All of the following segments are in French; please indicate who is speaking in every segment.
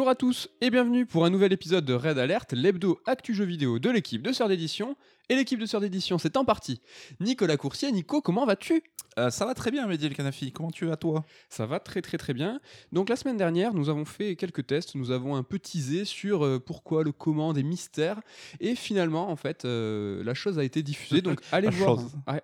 Speaker 1: Bonjour à tous et bienvenue pour un nouvel épisode de Red Alert, l'hebdo actu jeu vidéo de l'équipe de Sœur d'édition. Et l'équipe de Sœur d'édition, c'est en partie Nicolas Coursier. Nico, comment vas-tu?
Speaker 2: Euh, ça va très bien, Mehdi El Kanafi. Comment tu vas, toi?
Speaker 1: Ça va très très très bien. Donc la semaine dernière, nous avons fait quelques tests, nous avons un peu teasé sur euh, pourquoi, le comment, des mystères. Et finalement, en fait, euh, la chose a été diffusée. Donc allez, voir,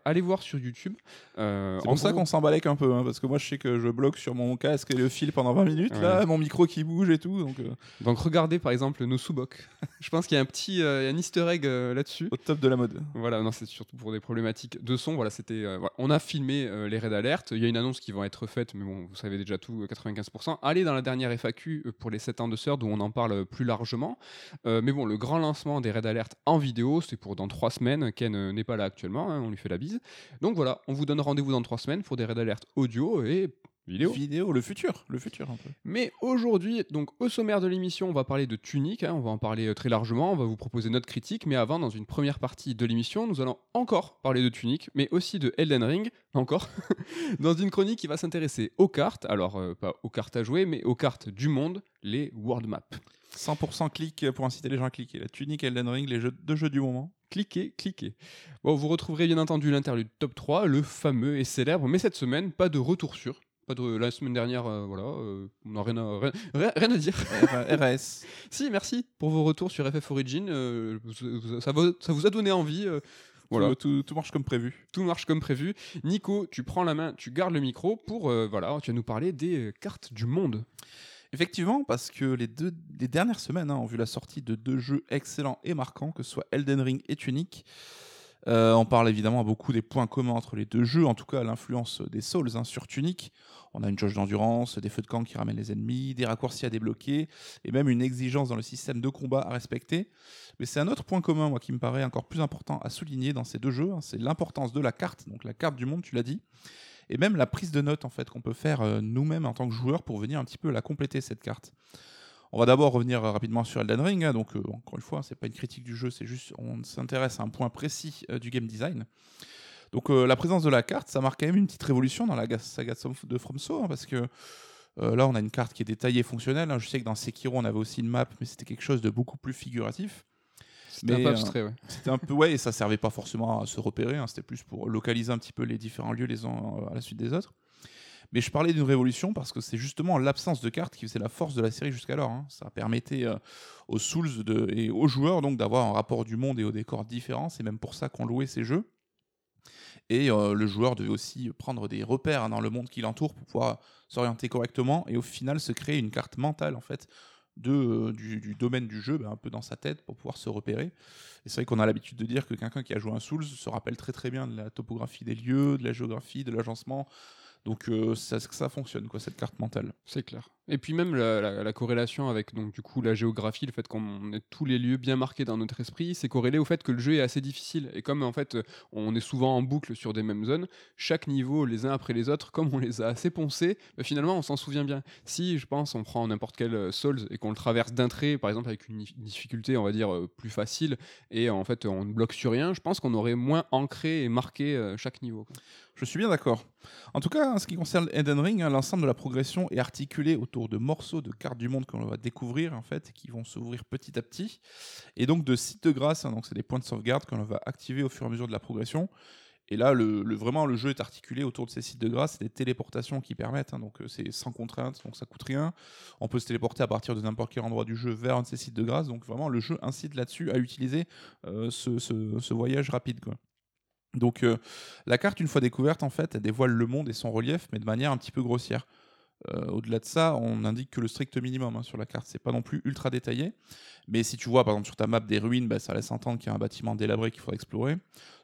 Speaker 1: allez voir sur YouTube.
Speaker 2: C'est pour ça
Speaker 1: gros-
Speaker 2: qu'on s'embalèque un peu, hein, parce que moi je sais que je bloque sur mon casque et le fil pendant 20 minutes, là, mon micro qui bouge et tout, donc
Speaker 1: Donc regardez par exemple nos sous-bocs. Je pense qu'il y a un petit un easter egg là-dessus.
Speaker 2: au top de la mode.
Speaker 1: Voilà, non, c'est surtout pour des problématiques de son. Voilà, c'était. euh. On a filmé euh, les raids d'alerte. Il y a une annonce qui va être faite, mais bon, vous savez déjà tout, euh, 95%. Allez dans la dernière FAQ euh, pour les 7 ans de sœur, où on en parle euh, plus largement. Euh, mais bon, le grand lancement des raids d'alerte en vidéo, c'est pour dans 3 semaines. Ken euh, n'est pas là actuellement, hein, on lui fait la bise. Donc voilà, on vous donne rendez-vous dans 3 semaines pour des raids d'alerte audio et vidéo.
Speaker 2: Vidéo, le futur, le futur un peu.
Speaker 1: Mais aujourd'hui, donc au sommaire de l'émission, on va parler de Tunic, hein, on va en parler euh, très largement, on va vous proposer notre critique, mais avant, dans une première partie de l'émission, nous allons encore parler de Tunic, mais aussi de Elden Ring, encore, dans une chronique qui va s'intéresser aux cartes, alors euh, pas aux cartes à jouer, mais aux cartes du monde, les World Maps.
Speaker 2: 100% clic pour inciter les gens à cliquer. La tunique, Elden Ring, les jeux, deux jeux du moment.
Speaker 1: Cliquez, cliquez. Bon, vous retrouverez bien entendu l'interlude top 3, le fameux et célèbre, mais cette semaine, pas de retour sur. Pas de la semaine dernière, euh, voilà, euh, on n'a rien à, rien- rien- à dire.
Speaker 2: RS.
Speaker 1: Si, merci pour vos retours sur FF Origin. euh, ça, vous- ça vous a donné envie. euh, voilà,
Speaker 2: Tout, tout- tout marche comme prévu.
Speaker 1: tout marche comme prévu. Nico, tu prends la main, tu gardes le micro pour, voilà, tu vas nous parler des cartes du monde.
Speaker 2: Effectivement, parce que les, deux, les dernières semaines hein, ont vu la sortie de deux jeux excellents et marquants, que ce soit Elden Ring et Tunic. Euh, on parle évidemment beaucoup des points communs entre les deux jeux, en tout cas l'influence des Souls hein, sur Tunic. On a une jauge d'endurance, des feux de camp qui ramènent les ennemis, des raccourcis à débloquer, et même une exigence dans le système de combat à respecter. Mais c'est un autre point commun, qui me paraît encore plus important à souligner dans ces deux jeux, hein, c'est l'importance de la carte, donc la carte du monde, tu l'as dit, et même la prise de notes en fait qu'on peut faire euh, nous-mêmes en tant que joueurs pour venir un petit peu la compléter cette carte. On va d'abord revenir rapidement sur Elden Ring, hein, donc euh, encore une fois, c'est pas une critique du jeu, c'est juste on s'intéresse à un point précis euh, du game design. Donc euh, la présence de la carte, ça marque quand même une petite révolution dans la ga- saga de FromSo, hein, parce que là on a une carte qui est détaillée et fonctionnelle. hein. Je sais que dans Sekiro on avait aussi une map, mais c'était quelque chose de beaucoup plus figuratif.
Speaker 1: C'était un
Speaker 2: Mais,
Speaker 1: peu abstrait, ouais.
Speaker 2: C'était un peu ouais, et ça servait pas forcément à se repérer, hein, c'était plus pour localiser un petit peu les différents lieux les uns à la suite des autres. Mais je parlais d'une révolution parce que c'est justement l'absence de cartes qui faisait la force de la série jusqu'alors. hein. Ça permettait euh, aux Souls et aux joueurs donc d'avoir un rapport du monde et au décor différent. C'est même pour ça qu'on louait ces jeux. Et euh, le joueur devait aussi prendre des repères hein, dans le monde qui l'entoure pour pouvoir s'orienter correctement et au final se créer une carte mentale en fait de, euh, du, du domaine du jeu, ben, un peu dans sa tête pour pouvoir se repérer. Et c'est vrai qu'on a l'habitude de dire que quelqu'un qui a joué un Souls se rappelle très très bien de la topographie des lieux, de la géographie, de l'agencement. Donc euh, ça, ça fonctionne quoi cette carte mentale.
Speaker 1: C'est clair. Et puis même la, la- la corrélation avec donc du coup la géographie, le fait qu'on ait tous les lieux bien marqués dans notre esprit, c'est corrélé au fait que le jeu est assez difficile. Et comme en fait on est souvent en boucle sur des mêmes zones, chaque niveau les uns après les autres, comme on les a assez poncés, bah, finalement on s'en souvient bien. Si je pense on prend n'importe quel euh, Souls et qu'on le traverse d'un trait, par exemple avec une dif- difficulté on va dire euh, plus facile, et en fait on ne bloque sur rien, je pense qu'on aurait moins ancré et marqué euh, chaque niveau.
Speaker 2: Je suis bien d'accord. En tout cas, en ce qui concerne Elden Ring, hein, l'ensemble de la progression est articulé autour de morceaux de cartes du monde que l'on va découvrir en fait, qui vont s'ouvrir petit à petit, et donc de sites de grâce. hein, donc c'est des points de sauvegarde que l'on va activer au fur et à mesure de la progression. Et là, le, vraiment, le jeu est articulé autour de ces sites de grâce, c'est des téléportations qui permettent, hein, donc euh, c'est sans contrainte, donc ça coûte rien. On peut se téléporter à partir de n'importe quel endroit du jeu vers ces sites de grâce, donc vraiment le jeu incite là-dessus à utiliser euh, ce voyage rapide. Quoi. Donc euh, la carte, une fois découverte, en fait, elle dévoile le monde et son relief, mais de manière un petit peu grossière. Euh, Au-delà de ça, on indique que le strict minimum hein, sur la carte, c'est pas non plus ultra détaillé. Mais si tu vois par exemple sur ta map des ruines, bah, ça laisse entendre qu'il y a un bâtiment délabré qu'il faudra explorer.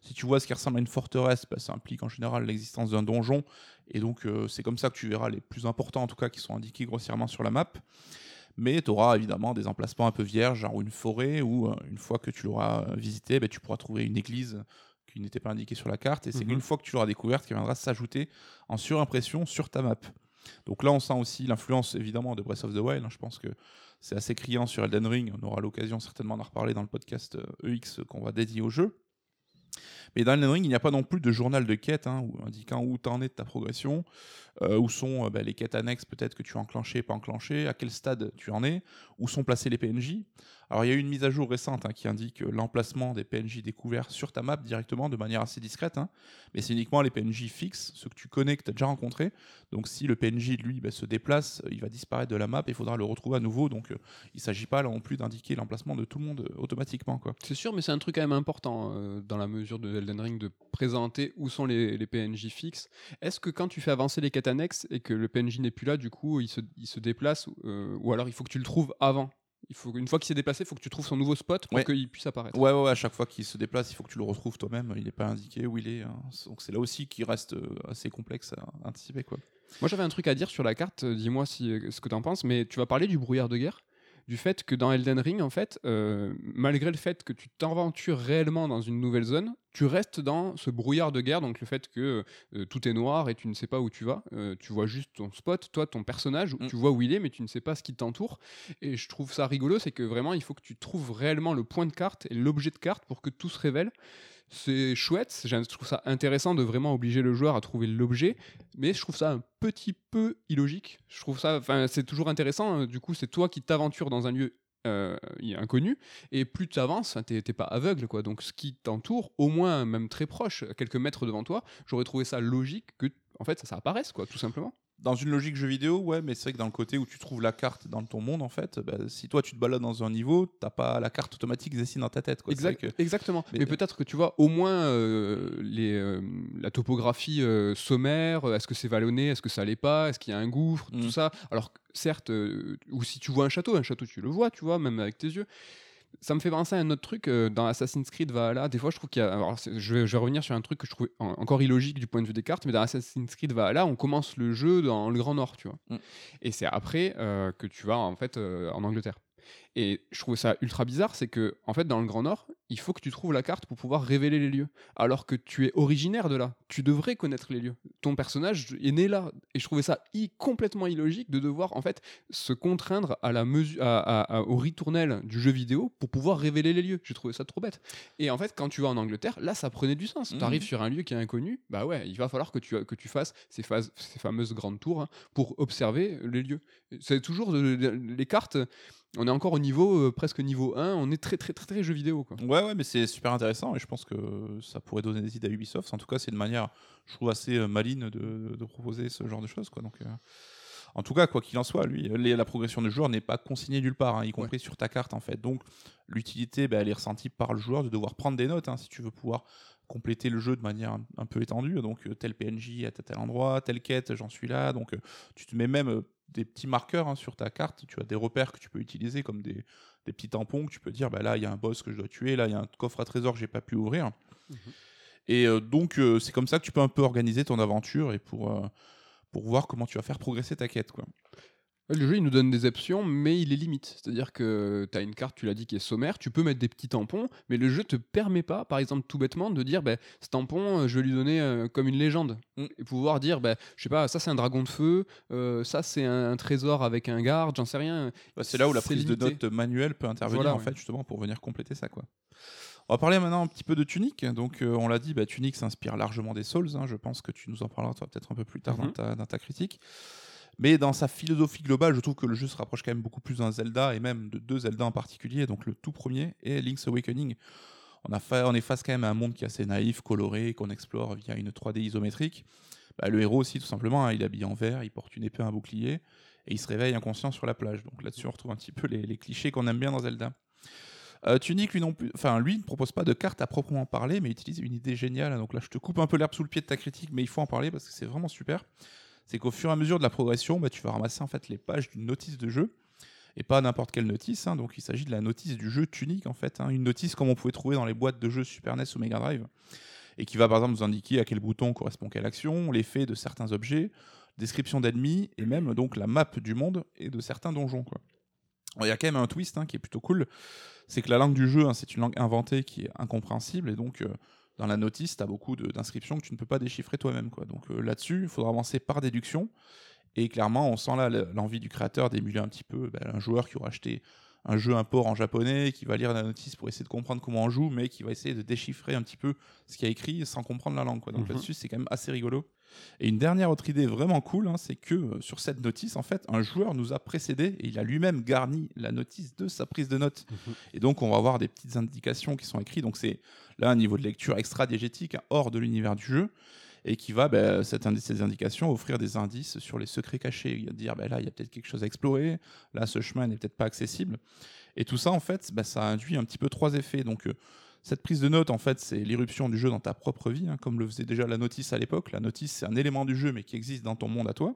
Speaker 2: Si tu vois ce qui ressemble à une forteresse, bah, ça implique en général l'existence d'un donjon. Et donc euh, c'est comme ça que tu verras les plus importants en tout cas qui sont indiqués grossièrement sur la map. Mais tu auras évidemment des emplacements un peu vierges, genre une forêt, où euh, une fois que tu l'auras visité, bah, tu pourras trouver une église qui n'était pas indiquée sur la carte. Et c'est
Speaker 1: Mhm.
Speaker 2: une fois que tu l'auras découverte qui viendra s'ajouter en surimpression sur ta map. Donc là, on sent aussi l'influence évidemment de Breath of the Wild. hein. Je pense que c'est assez criant sur Elden Ring. On aura l'occasion certainement d'en reparler dans le podcast euh, EX qu'on va dédier au jeu. Mais dans Elden Ring, il n'y a pas non plus de journal de quête hein, indiquant où t'en es de ta progression, euh, où sont euh, bah, les quêtes annexes peut-être que tu as enclenchées, pas enclenchées, à quel stade tu en es, où sont placés les PNJ. Alors il y a eu une mise à jour récente hein, qui indique euh, l'emplacement des PNJ découverts sur ta map directement de manière assez discrète, hein. mais c'est uniquement les PNJ fixes, ceux que tu connais, que tu as déjà rencontrés. Donc si le PNJ lui bah, se déplace, euh, il va disparaître de la map et il faudra le retrouver à nouveau. Donc euh, il ne s'agit pas là non plus d'indiquer l'emplacement de tout le monde automatiquement.
Speaker 1: C'est sûr, mais c'est un truc quand même important dans la mesure de Elden Ring de présenter où sont les, PNJ fixes. Est-ce que quand tu fais avancer les quêtes annexes et que le PNJ n'est plus là, du coup, il se, déplace ou alors il faut que tu le trouves avant il faut, Une fois qu'il s'est déplacé, il faut que tu trouves son nouveau spot pour
Speaker 2: Ouais.
Speaker 1: qu'il puisse apparaître.
Speaker 2: Ouais, ouais, ouais, à chaque fois qu'il se déplace, il faut que tu le retrouves toi-même. Il n'est pas indiqué où il est. hein. Donc c'est là aussi qui reste euh, assez complexe à anticiper. Quoi.
Speaker 1: Moi, j'avais un truc à dire sur la carte. euh, Dis-moi si, euh, ce que tu en penses. Mais tu vas parler du brouillard de guerre? Du fait que dans Elden Ring, en fait, euh, malgré le fait que tu t'aventures réellement dans une nouvelle zone, tu restes dans ce brouillard de guerre. Donc, le fait que euh, tout est noir et tu ne sais pas où tu vas. Euh, tu vois juste ton spot, toi, ton personnage.
Speaker 2: Mm.
Speaker 1: Tu vois où il est, mais tu ne sais pas ce qui t'entoure. Et je trouve ça rigolo. C'est que vraiment, il faut que tu trouves réellement le point de carte et l'objet de carte pour que tout se révèle. C'est chouette, je trouve ça intéressant de vraiment obliger le joueur à trouver l'objet, mais je trouve ça un petit peu illogique. Je trouve ça, enfin, c'est toujours intéressant. euh, Du coup, c'est toi qui t'aventures dans un lieu euh, inconnu, et plus tu avances, t'es pas aveugle, quoi. Donc, ce qui t'entoure, au moins même très proche, quelques mètres devant toi, j'aurais trouvé ça logique que, en fait, ça, ça apparaisse, quoi, tout simplement.
Speaker 2: Dans une logique jeu vidéo, ouais, mais c'est vrai que dans le côté où tu trouves la carte dans ton monde, en fait, bah, si toi tu te balades dans un niveau, t'as pas la carte automatique dessinée dans ta tête. Quoi. C'est
Speaker 1: Exact-
Speaker 2: vrai que-
Speaker 1: Exactement.
Speaker 2: Mais-
Speaker 1: Mais, peut-être que tu vois au moins euh, les, euh, la topographie euh, sommaire, euh, est-ce que c'est vallonné, est-ce que ça l'est pas, est-ce qu'il y a un gouffre,
Speaker 2: Mm.
Speaker 1: tout ça. Alors certes, euh, ou si tu vois un château, un château tu le vois, tu vois, même avec tes yeux. Ça me fait penser à un autre truc euh, dans Assassin's Creed Valhalla. Des fois, je trouve qu'il y a. alors, je, vais, je vais revenir sur un truc que je trouvais en- encore illogique du point de vue des cartes, mais dans Assassin's Creed Valhalla, on commence le jeu dans le Grand Nord, tu vois.
Speaker 2: Mm.
Speaker 1: Et c'est après euh, que tu vas en fait euh, en Angleterre. Et je trouve ça ultra bizarre, c'est que en fait dans le Grand Nord, il faut que tu trouves la carte pour pouvoir révéler les lieux, alors que tu es originaire de là. Tu devrais connaître les lieux. Ton personnage est né là, et je trouvais ça i- complètement illogique de devoir en fait se contraindre à la mesure, à- à- à- au ritournel du jeu vidéo pour pouvoir révéler les lieux. J'ai trouvé ça trop bête. Et en fait, quand tu vas en Angleterre, là, ça prenait du sens.
Speaker 2: Mhm.
Speaker 1: Tu arrives sur un lieu qui est inconnu, bah ouais, il va falloir que tu, que tu fasses ces, phases, ces fameuses grandes tours hein, pour observer les lieux. C'est toujours de- les cartes. On est encore au niveau, euh, presque niveau 1, on est très très très très jeu vidéo. Quoi.
Speaker 2: Ouais, ouais, mais c'est super intéressant et je pense que ça pourrait donner des idées à Ubisoft. En tout cas, c'est une manière, je trouve, assez euh, maligne de, de proposer ce genre de choses. Quoi. Donc, euh, en tout cas, quoi qu'il en soit, lui, les- la progression du joueur n'est pas consignée nulle part, hein, y compris sur ta carte en fait. Donc, l'utilité, bah, elle est ressentie par le joueur de devoir prendre des notes hein, si tu veux pouvoir compléter le jeu de manière un, un peu étendue. Donc, euh, tel PNJ à tel endroit, telle quête, j'en suis là. Donc, euh, tu te mets même euh, des petits marqueurs hein, sur ta carte. Tu as des repères que tu peux utiliser comme des, des petits tampons que tu peux dire bah là il y a un boss que je dois tuer, là il y a un coffre à trésor que j'ai pas pu ouvrir.
Speaker 1: Mhm.
Speaker 2: Et euh, donc euh, c'est comme ça que tu peux un peu organiser ton aventure et pour euh, pour voir comment tu vas faire progresser ta quête quoi.
Speaker 1: Le jeu, il nous donne des options, mais il les limite. C'est-à-dire que tu as une carte, tu l'as dit, qui est sommaire, tu peux mettre des petits tampons, mais le jeu te permet pas, par exemple, tout bêtement, de dire, bah, ce tampon, euh, je vais lui donner euh, comme une légende.
Speaker 2: Mm.
Speaker 1: Et pouvoir dire, bah, je sais pas, ça c'est un dragon de feu, euh, ça c'est un, un trésor avec un garde, j'en sais rien.
Speaker 2: Bah, c'est là où la prise de notes manuelle peut intervenir
Speaker 1: Voilà,
Speaker 2: en
Speaker 1: ouais.
Speaker 2: fait justement pour venir compléter ça quoi. On va parler maintenant un petit peu de Tunic. Donc euh, on l'a dit, bah, Tunic s'inspire largement des Souls. hein. Je pense que tu nous en parleras toi peut-être un peu plus tard dans,
Speaker 1: Mhm.
Speaker 2: ta, dans ta critique. Mais dans sa philosophie globale, je trouve que le jeu se rapproche quand même beaucoup plus d'un Zelda et même de deux Zelda en particulier. Donc le tout premier et Link's Awakening. On, a fa- on est face quand même à un monde qui est assez naïf, coloré, qu'on explore via une 3D isométrique. Bah, le héros aussi, tout simplement, hein, il est habillé en vert, il porte une épée, un bouclier, et il se réveille inconscient sur la plage. Donc là-dessus, on retrouve un petit peu les, les clichés qu'on aime bien dans Zelda. Tunic, lui, non plus, enfin, lui ne propose pas de carte à proprement parler, mais utilise une idée géniale. Donc là, je te coupe un peu l'herbe sous le pied de ta critique, mais il faut en parler parce que c'est vraiment super. C'est qu'au fur et à mesure de la progression, bah, tu vas ramasser en fait les pages d'une notice de jeu, et pas n'importe quelle notice. hein. donc il s'agit de la notice du jeu Tunic en fait, hein. une notice comme on pouvait trouver dans les boîtes de jeux Super NES ou Mega Drive, et qui va par exemple nous indiquer à quel bouton correspond quelle action, l'effet de certains objets, description d'ennemis, et même donc la map du monde et de certains donjons. Il y a quand même un twist hein, qui est plutôt cool, c'est que la langue du jeu, hein, c'est une langue inventée qui est incompréhensible, et donc euh, dans la notice, tu as beaucoup d'inscriptions que tu ne peux pas déchiffrer toi-même. quoi. Donc euh, là-dessus, il faudra avancer par déduction, et clairement, on sent là le- l'envie du créateur d'émuler un petit peu ben, un joueur qui aura acheté un jeu import en japonais, qui va lire la notice pour essayer de comprendre comment on joue, mais qui va essayer de déchiffrer un petit peu ce qu'il y a écrit sans comprendre la langue. Quoi. Donc
Speaker 1: Mhm.
Speaker 2: là-dessus, c'est quand même assez rigolo. Et une dernière autre idée vraiment cool, hein, c'est que euh, sur cette notice, en fait, un joueur nous a précédé et il a lui-même garni la notice de sa prise de notes.
Speaker 1: Mhm.
Speaker 2: Et donc, on va avoir des petites indications qui sont écrites. Donc, c'est là un niveau de lecture extra-diégétique, hein, hors de l'univers du jeu, et qui va, ben, cette indi- ces indications, offrir des indices sur les secrets cachés. Il va dire, ben, là, il y a peut-être quelque chose à explorer, là, ce chemin n'est peut-être pas accessible. Et tout ça, en fait, ben, ça induit un petit peu trois effets. Donc, euh, cette prise de note, en fait, c'est l'irruption du jeu dans ta propre vie, hein, comme le faisait déjà la notice à l'époque. La notice, c'est un élément du jeu, mais qui existe dans ton monde à toi.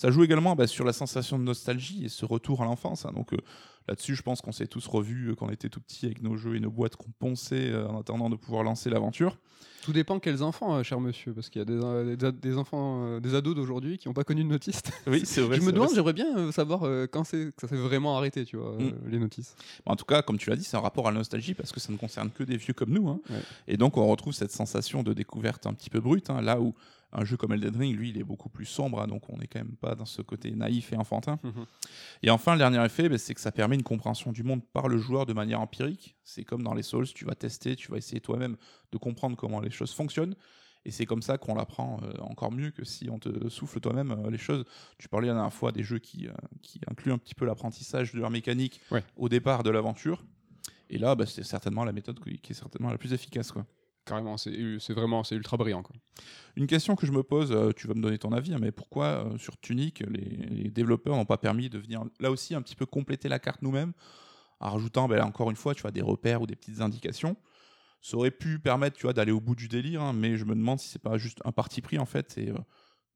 Speaker 2: Ça joue également bah, sur la sensation de nostalgie et ce retour à l'enfance. hein. Donc euh, là-dessus, je pense qu'on s'est tous revus euh, quand on était tout petits avec nos jeux et nos boîtes qu'on ponçait euh, en attendant de pouvoir lancer l'aventure.
Speaker 1: Tout dépend quels enfants, euh, cher monsieur, parce qu'il y a des, des, ad- des enfants, des ados d'aujourd'hui qui n'ont pas connu de notice.
Speaker 2: Oui, c'est vrai.
Speaker 1: je me demande, j'aimerais bien savoir quand c'est que ça s'est vraiment arrêté, tu vois, euh, les notices.
Speaker 2: En tout cas, comme tu l'as dit, c'est un rapport à la nostalgie parce que ça ne concerne que des vieux comme nous. hein.
Speaker 1: Ouais.
Speaker 2: Et donc, on retrouve cette sensation de découverte un petit peu brute, hein, là où un jeu comme Elden Ring, lui, il est beaucoup plus sombre, hein, donc on n'est quand même pas dans ce côté naïf et enfantin.
Speaker 1: Mhm.
Speaker 2: Et enfin, le dernier effet, ben, c'est que ça permet une compréhension du monde par le joueur de manière empirique. C'est comme dans les Souls, tu vas tester, tu vas essayer toi-même de comprendre comment les choses fonctionnent. Et c'est comme ça qu'on l'apprend euh, encore mieux que si on te souffle toi-même euh, les choses. Tu parlais la dernière fois des jeux qui, euh, qui incluent un petit peu l'apprentissage de leur mécanique
Speaker 1: Ouais.
Speaker 2: au départ de l'aventure. Et là, bah, c'est certainement la méthode qui qui est certainement la plus efficace. Quoi.
Speaker 1: Carrément, c'est vraiment c'est ultra brillant.
Speaker 2: Une question que je me pose, euh, tu vas me donner ton avis, hein, mais pourquoi euh, sur Tunic, les, développeurs n'ont pas permis de venir là aussi un petit peu compléter la carte nous-mêmes en rajoutant, ben, encore une fois, tu vois, des repères ou des petites indications? Ça aurait pu permettre, tu d'aller au bout du délire, hein, mais je me demande si c'est pas juste un parti pris en fait. Euh,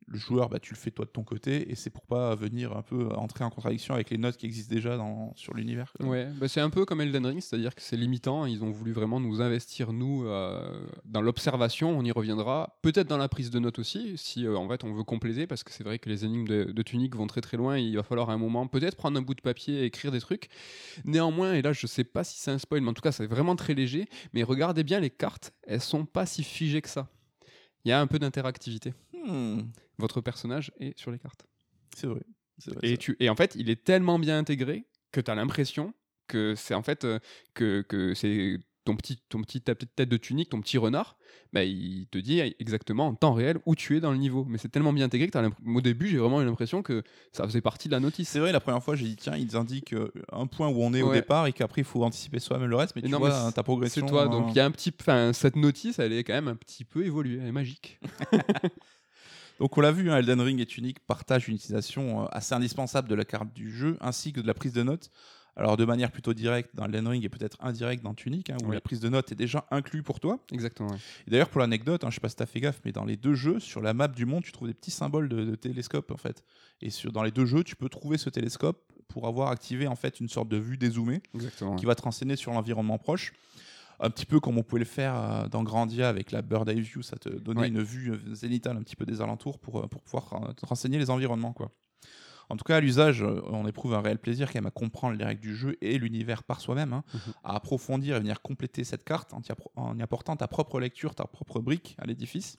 Speaker 2: le joueur, bah, tu le fais toi de ton côté, et c'est pour pas venir un peu entrer en contradiction avec les notes qui existent déjà dans, sur l'univers.
Speaker 1: Ouais, bah c'est un peu comme Elden Ring, c'est-à-dire que c'est limitant. Ils ont voulu vraiment nous investir, nous, euh, dans l'observation. On y reviendra. Peut-être dans la prise de notes aussi, si euh, en fait on veut compléter, parce que c'est vrai que les énigmes de, de Tunic vont très très loin. Et il va falloir à un moment peut-être prendre un bout de papier et écrire des trucs. Néanmoins, et là je sais pas si c'est un spoil, mais en tout cas c'est vraiment très léger. Mais regardez bien les cartes, elles sont pas si figées que ça. Il y a un peu d'interactivité.
Speaker 2: Hmm,
Speaker 1: Votre personnage est sur les cartes.
Speaker 2: c'est vrai.
Speaker 1: Et, tu, et en fait, il est tellement bien intégré que tu as l'impression que c'est en fait euh, que, que c'est ton petit, ton petit, ta petite tête de tunique, ton petit renard, bah, il te dit exactement en temps réel où tu es dans le niveau. Mais c'est tellement bien intégré que au début, j'ai vraiment eu l'impression que ça faisait partie de la notice.
Speaker 2: C'est vrai, la première fois, j'ai dit, tiens, ils indiquent euh, un point où on est au départ et qu'après, il faut anticiper soi-même le reste, mais
Speaker 1: Et
Speaker 2: tu
Speaker 1: non,
Speaker 2: vois,
Speaker 1: c'est-
Speaker 2: ta progression.
Speaker 1: C'est toi,
Speaker 2: euh,
Speaker 1: donc il y a un petit, enfin cette notice, elle est quand même un petit peu évoluée, elle est magique.
Speaker 2: Donc on l'a vu, hein, Elden Ring et Tunic partagent une utilisation euh, assez indispensable de la carte du jeu ainsi que de la prise de notes. Alors de manière plutôt directe dans Elden Ring et peut-être indirecte dans Tunic, hein, où
Speaker 1: Oui.
Speaker 2: la prise de notes est déjà inclue pour toi.
Speaker 1: Exactement. ouais.
Speaker 2: Et d'ailleurs pour l'anecdote, hein, je sais pas si t'as fait gaffe, mais dans les deux jeux, sur la map du monde, tu trouves des petits symboles de, de télescope en fait. Et sur, dans les deux jeux, tu peux trouver ce télescope pour avoir activé en fait une sorte de vue dézoomée
Speaker 1: Exactement.
Speaker 2: qui va te renseigner sur l'environnement proche. Un petit peu comme on pouvait le faire euh, dans Grandia avec la Bird Eye View, ça te donnait
Speaker 1: Ouais.
Speaker 2: une vue euh, zénitale un petit peu des alentours pour, euh, pour pouvoir te renseigner les environnements. Quoi. En tout cas, à l'usage, on éprouve un réel plaisir quand même à comprendre les règles du jeu et l'univers par soi-même, hein,
Speaker 1: Mhm.
Speaker 2: à approfondir et venir compléter cette carte en y, appro- en y apportant ta propre lecture, ta propre brique à l'édifice.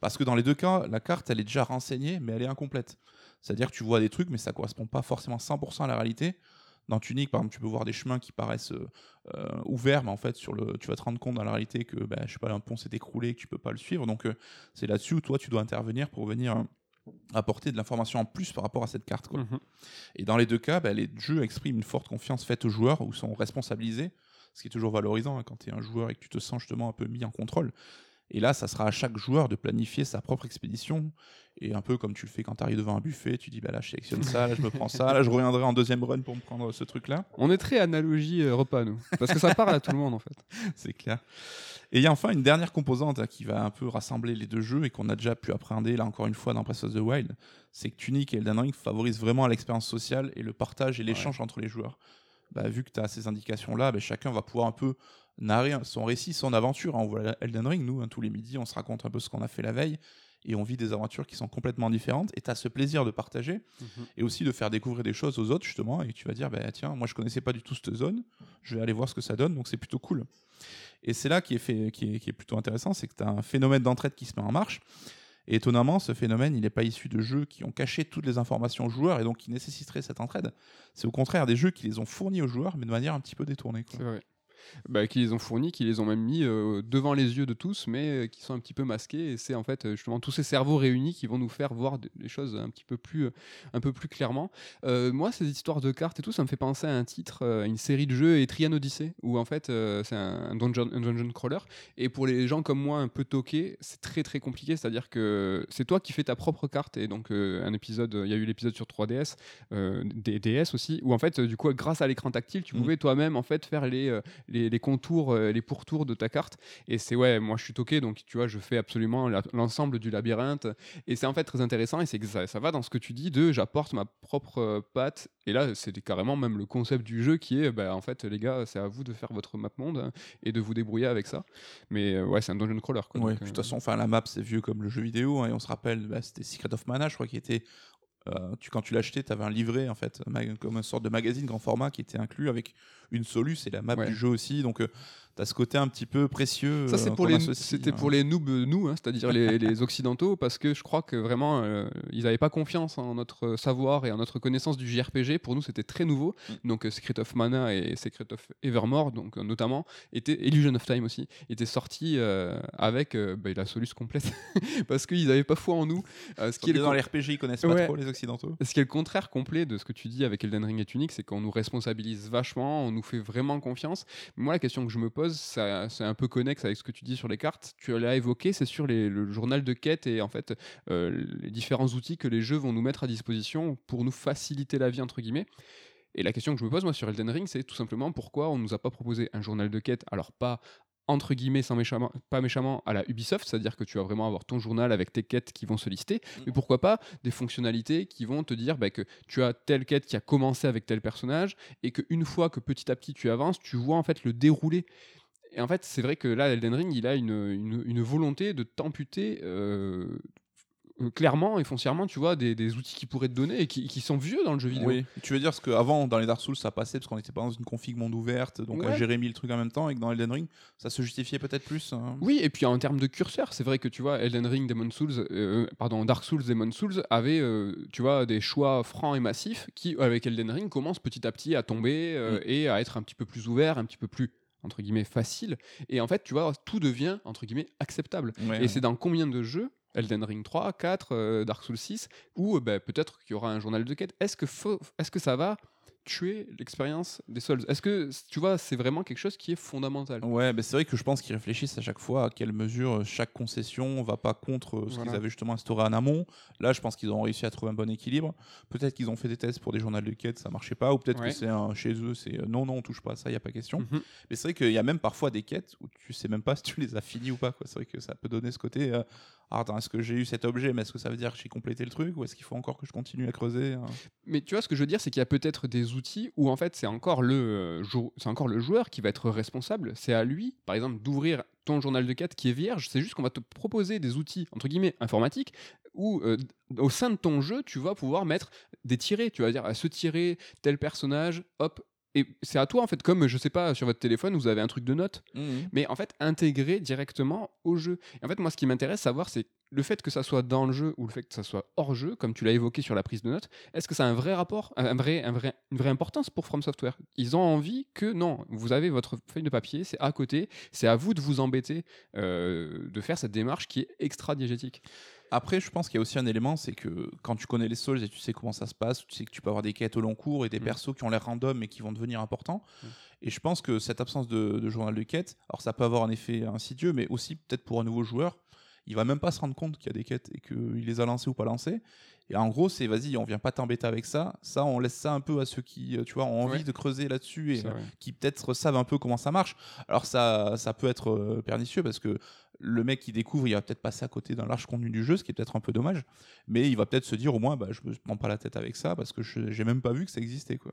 Speaker 2: Parce que dans les deux cas, la carte, elle est déjà renseignée, mais elle est incomplète. C'est-à-dire que tu vois des trucs, mais ça correspond pas forcément 100% à la réalité. Dans Tunic, par exemple, tu peux voir des chemins qui paraissent euh, euh, ouverts, mais en fait, sur le, tu vas te rendre compte dans la réalité que, bah, je sais pas, un pont s'est écroulé, et que tu peux pas le suivre. Donc, euh, c'est là-dessus où toi, tu dois intervenir pour venir apporter de l'information en plus par rapport à cette carte. Quoi.
Speaker 1: Mhm.
Speaker 2: Et dans les deux cas, bah, les jeux expriment une forte confiance faite aux joueurs ou sont responsabilisés, ce qui est toujours valorisant hein, quand tu es un joueur et que tu te sens justement un peu mis en contrôle. Et là, ça sera à chaque joueur de planifier sa propre expédition. Et un peu comme tu le fais quand tu arrives devant un buffet, tu dis bah là je sélectionne ça, là je me prends ça, là je reviendrai en deuxième run pour me prendre ce truc-là.
Speaker 1: On est très analogie euh, repas, nous. Parce que ça parle à tout le monde, en fait.
Speaker 2: C'est clair. Et il y a enfin une dernière composante hein, qui va un peu rassembler les deux jeux et qu'on a déjà pu appréhender là encore une fois dans Breath of the Wild, c'est que Tunic et Elden Ring favorisent vraiment l'expérience sociale et le partage et l'échange entre les joueurs. Bah, vu que tu as ces indications-là, bah, chacun va pouvoir un peu narrer son récit, son aventure. hein. On voit Elden Ring, nous, hein, tous les midis, on se raconte un peu ce qu'on a fait la veille et on vit des aventures qui sont complètement différentes. Et tu as ce plaisir de partager et aussi de faire découvrir des choses aux autres, justement. Et tu vas dire, bah, tiens, moi je connaissais pas du tout cette zone, je vais aller voir ce que ça donne, donc c'est plutôt cool. Et c'est là qui est, fait, qui est, qui est plutôt intéressant, c'est que tu as un phénomène d'entraide qui se met en marche. Et étonnamment, ce phénomène, il n'est pas issu de jeux qui ont caché toutes les informations aux joueurs et donc qui nécessiteraient cette entraide. C'est au contraire des jeux qui les ont fournis aux joueurs, mais de manière un petit peu détournée. quoi.
Speaker 1: C'est vrai. Bah, qui les ont fournis, qui les ont même mis euh, devant les yeux de tous, mais euh, qui sont un petit peu masqués. Et c'est en fait euh, justement tous ces cerveaux réunis qui vont nous faire voir des choses un petit peu plus, un peu plus clairement. Moi, ces histoires de cartes et tout, ça me fait penser à un titre, à une série de jeux, Etrian Odyssey, où en fait c'est un, un dungeon, un dungeon crawler. Et pour les gens comme moi, un peu toqués, c'est très très compliqué. C'est-à-dire que c'est toi qui fais ta propre carte. Et donc un épisode, il y a eu l'épisode sur 3DS, euh, des DS aussi, où en fait, du coup, grâce à l'écran tactile, tu
Speaker 2: Mhm.
Speaker 1: pouvais toi-même en fait faire les, les, les contours, euh, les pourtours de ta carte. Et c'est ouais, moi je suis toqué, donc tu vois, je fais absolument l'ensemble du labyrinthe. Et c'est en fait très intéressant, et c'est que ça, ça va dans ce que tu dis de j'apporte ma propre euh, patte. Et là, c'est carrément même le concept du jeu qui est, bah, en fait, les gars, c'est à vous de faire votre map monde hein, et de vous débrouiller avec ça. Mais euh, ouais, c'est un dungeon crawler. Quoi,
Speaker 2: Ouais,
Speaker 1: donc,
Speaker 2: de toute façon, enfin, la map, c'est vieux comme le jeu vidéo. hein, et on se rappelle, bah, c'était Secret of Mana, je crois, qui était. Euh, tu, quand tu l'achetais, tu avais un livret, en fait, comme une sorte de magazine grand format qui était inclus avec une soluce et la map
Speaker 1: Ouais.
Speaker 2: du jeu aussi. Donc, tu as ce côté un petit peu précieux.
Speaker 1: Ça, c'est
Speaker 2: euh,
Speaker 1: pour les, c'était
Speaker 2: hein.
Speaker 1: pour les noobs, euh, nous, hein, c'est-à-dire les, les occidentaux, parce que je crois que vraiment, euh, ils n'avaient pas confiance en notre savoir et en notre connaissance du JRPG. Pour nous, c'était très nouveau.
Speaker 2: Mm.
Speaker 1: Donc, euh, Secret of Mana et Secret of Evermore, donc euh, notamment, étaient Illusion of Time aussi, étaient sortis euh, avec euh, bah, la soluce complète, parce qu'ils n'avaient pas foi en nous. euh, ce
Speaker 2: Qui
Speaker 1: est le
Speaker 2: dans
Speaker 1: con-
Speaker 2: les RPG, ils connaissent pas
Speaker 1: Ouais.
Speaker 2: trop les
Speaker 1: ce qui est le contraire complet de ce que tu dis avec Elden Ring est unique, c'est qu'on nous responsabilise vachement, on nous fait vraiment confiance. Moi, la question que je me pose, c'est un peu connexe avec ce que tu dis sur les cartes. Tu l'as évoqué, c'est sur le journal de quête et en fait euh, les différents outils que les jeux vont nous mettre à disposition pour nous faciliter la vie entre guillemets. Et la question que je me pose moi sur Elden Ring, c'est tout simplement pourquoi on nous a pas proposé un journal de quête, alors pas entre guillemets, sans méchamment, pas méchamment, à la Ubisoft, c'est-à-dire que tu vas vraiment avoir ton journal avec tes quêtes qui vont se lister, mais pourquoi pas des fonctionnalités qui vont te dire bah, que tu as telle quête qui a commencé avec tel personnage et qu'une fois que petit à petit tu avances, tu vois en fait le déroulé. Et en fait, c'est vrai que là, Elden Ring, il a une, une- une volonté de t'amputer euh, euh, clairement et foncièrement, tu vois, des, des outils qui pourraient te donner et qui, qui sont vieux dans le jeu vidéo.
Speaker 2: Oui, tu veux dire ce qu'avant, dans les Dark Souls, ça passait parce qu'on était pas dans une config monde ouverte, donc à
Speaker 1: Ouais.
Speaker 2: gérer mille trucs en même temps, et que dans Elden Ring, ça se justifiait peut-être plus. hein.
Speaker 1: Oui, et puis en termes de curseur, c'est vrai que tu vois, Elden Ring, Demon Souls, euh, pardon, Dark Souls, Demon Souls avaient, euh, tu vois, des choix francs et massifs qui, avec Elden Ring, commencent petit à petit à tomber euh,
Speaker 2: Mm.
Speaker 1: et à être un petit peu plus ouverts, un petit peu plus entre guillemets facile. Et en fait, tu vois, tout devient entre guillemets acceptable.
Speaker 2: Ouais,
Speaker 1: Et
Speaker 2: ouais.
Speaker 1: c'est dans combien de jeux Elden Ring 3, 4, euh, Dark Souls 6, où euh, bah, peut-être qu'il y aura un journal de quête. Est-ce que ça va tuer l'expérience des Souls Est-ce que, tu vois, c'est vraiment quelque chose qui est fondamental
Speaker 2: Ouais, mais c'est vrai que je pense qu'ils réfléchissent à chaque fois à quelle mesure euh, chaque concession va pas contre euh, ce
Speaker 1: Voilà.
Speaker 2: qu'ils avaient justement instauré en amont. Là, je pense qu'ils ont réussi à trouver un bon équilibre. Peut-être qu'ils ont fait des tests pour des journaux de quête, ça marchait pas, ou peut-être
Speaker 1: Ouais.
Speaker 2: que c'est un- chez eux, c'est euh, non, non, on touche pas à ça, il y a pas question.
Speaker 1: Mhm.
Speaker 2: Mais c'est vrai qu'il y a même parfois des quêtes où tu sais même pas si tu les as finies ou pas. C'est vrai que ça peut donner ce côté. euh, ah, attends, est-ce que j'ai eu cet objet, mais est-ce que ça veut dire que j'ai complété le truc, ou est-ce qu'il faut encore que je continue à creuser hein?
Speaker 1: Mais tu vois, ce que je veux dire, c'est qu'il y a peut-être des outils où en fait c'est encore le euh, c'est encore le joueur qui va être responsable. C'est à lui, par exemple, d'ouvrir ton journal de quête qui est vierge. C'est juste qu'on va te proposer des outils entre guillemets informatiques où euh, au sein de ton jeu, tu vas pouvoir mettre des tirets. Tu vas dire à ce tirer tel personnage, hop. Et c'est à toi en fait, comme je sais pas sur votre téléphone, vous avez un truc de notes mais en fait intégré directement au jeu. Et en fait, moi, ce qui m'intéresse savoir, c'est le fait que ça soit dans le jeu ou le fait que ça soit hors jeu, comme tu l'as évoqué sur la prise de notes, est-ce que ça a un vrai rapport, un vrai, un vrai, une vraie importance pour From Software? Ils ont envie que non, vous avez votre feuille de papier, c'est à côté, c'est à vous de vous embêter euh, de faire cette démarche qui est extra diégétique.
Speaker 2: Après, je pense qu'il y a aussi un élément, c'est que quand tu connais les Souls et tu sais comment ça se passe, tu sais que tu peux avoir des quêtes au long cours et des
Speaker 1: Mm.
Speaker 2: persos qui ont l'air random mais qui vont devenir importants.
Speaker 1: Mm.
Speaker 2: Et je pense que cette absence de, de journal de quête, alors ça peut avoir un effet insidieux, mais aussi peut-être pour un nouveau joueur, il va même pas se rendre compte qu'il y a des quêtes et qu'il les a lancées ou pas lancées. Et en gros, c'est vas-y, on vient pas t'embêter avec ça. Ça, on laisse ça un peu à ceux qui, euh, tu vois, ont envie
Speaker 1: Ouais.
Speaker 2: de creuser là-dessus et qui peut-être savent un peu comment ça marche. Alors ça, ça peut être euh, pernicieux parce que le mec qui découvre, il va peut-être passer à côté d'un large contenu du jeu, ce qui est peut-être un peu dommage. Mais il va peut-être se dire au moins, bah, je me prends pas la tête avec ça parce que je j'ai même pas vu que ça existait. Quoi.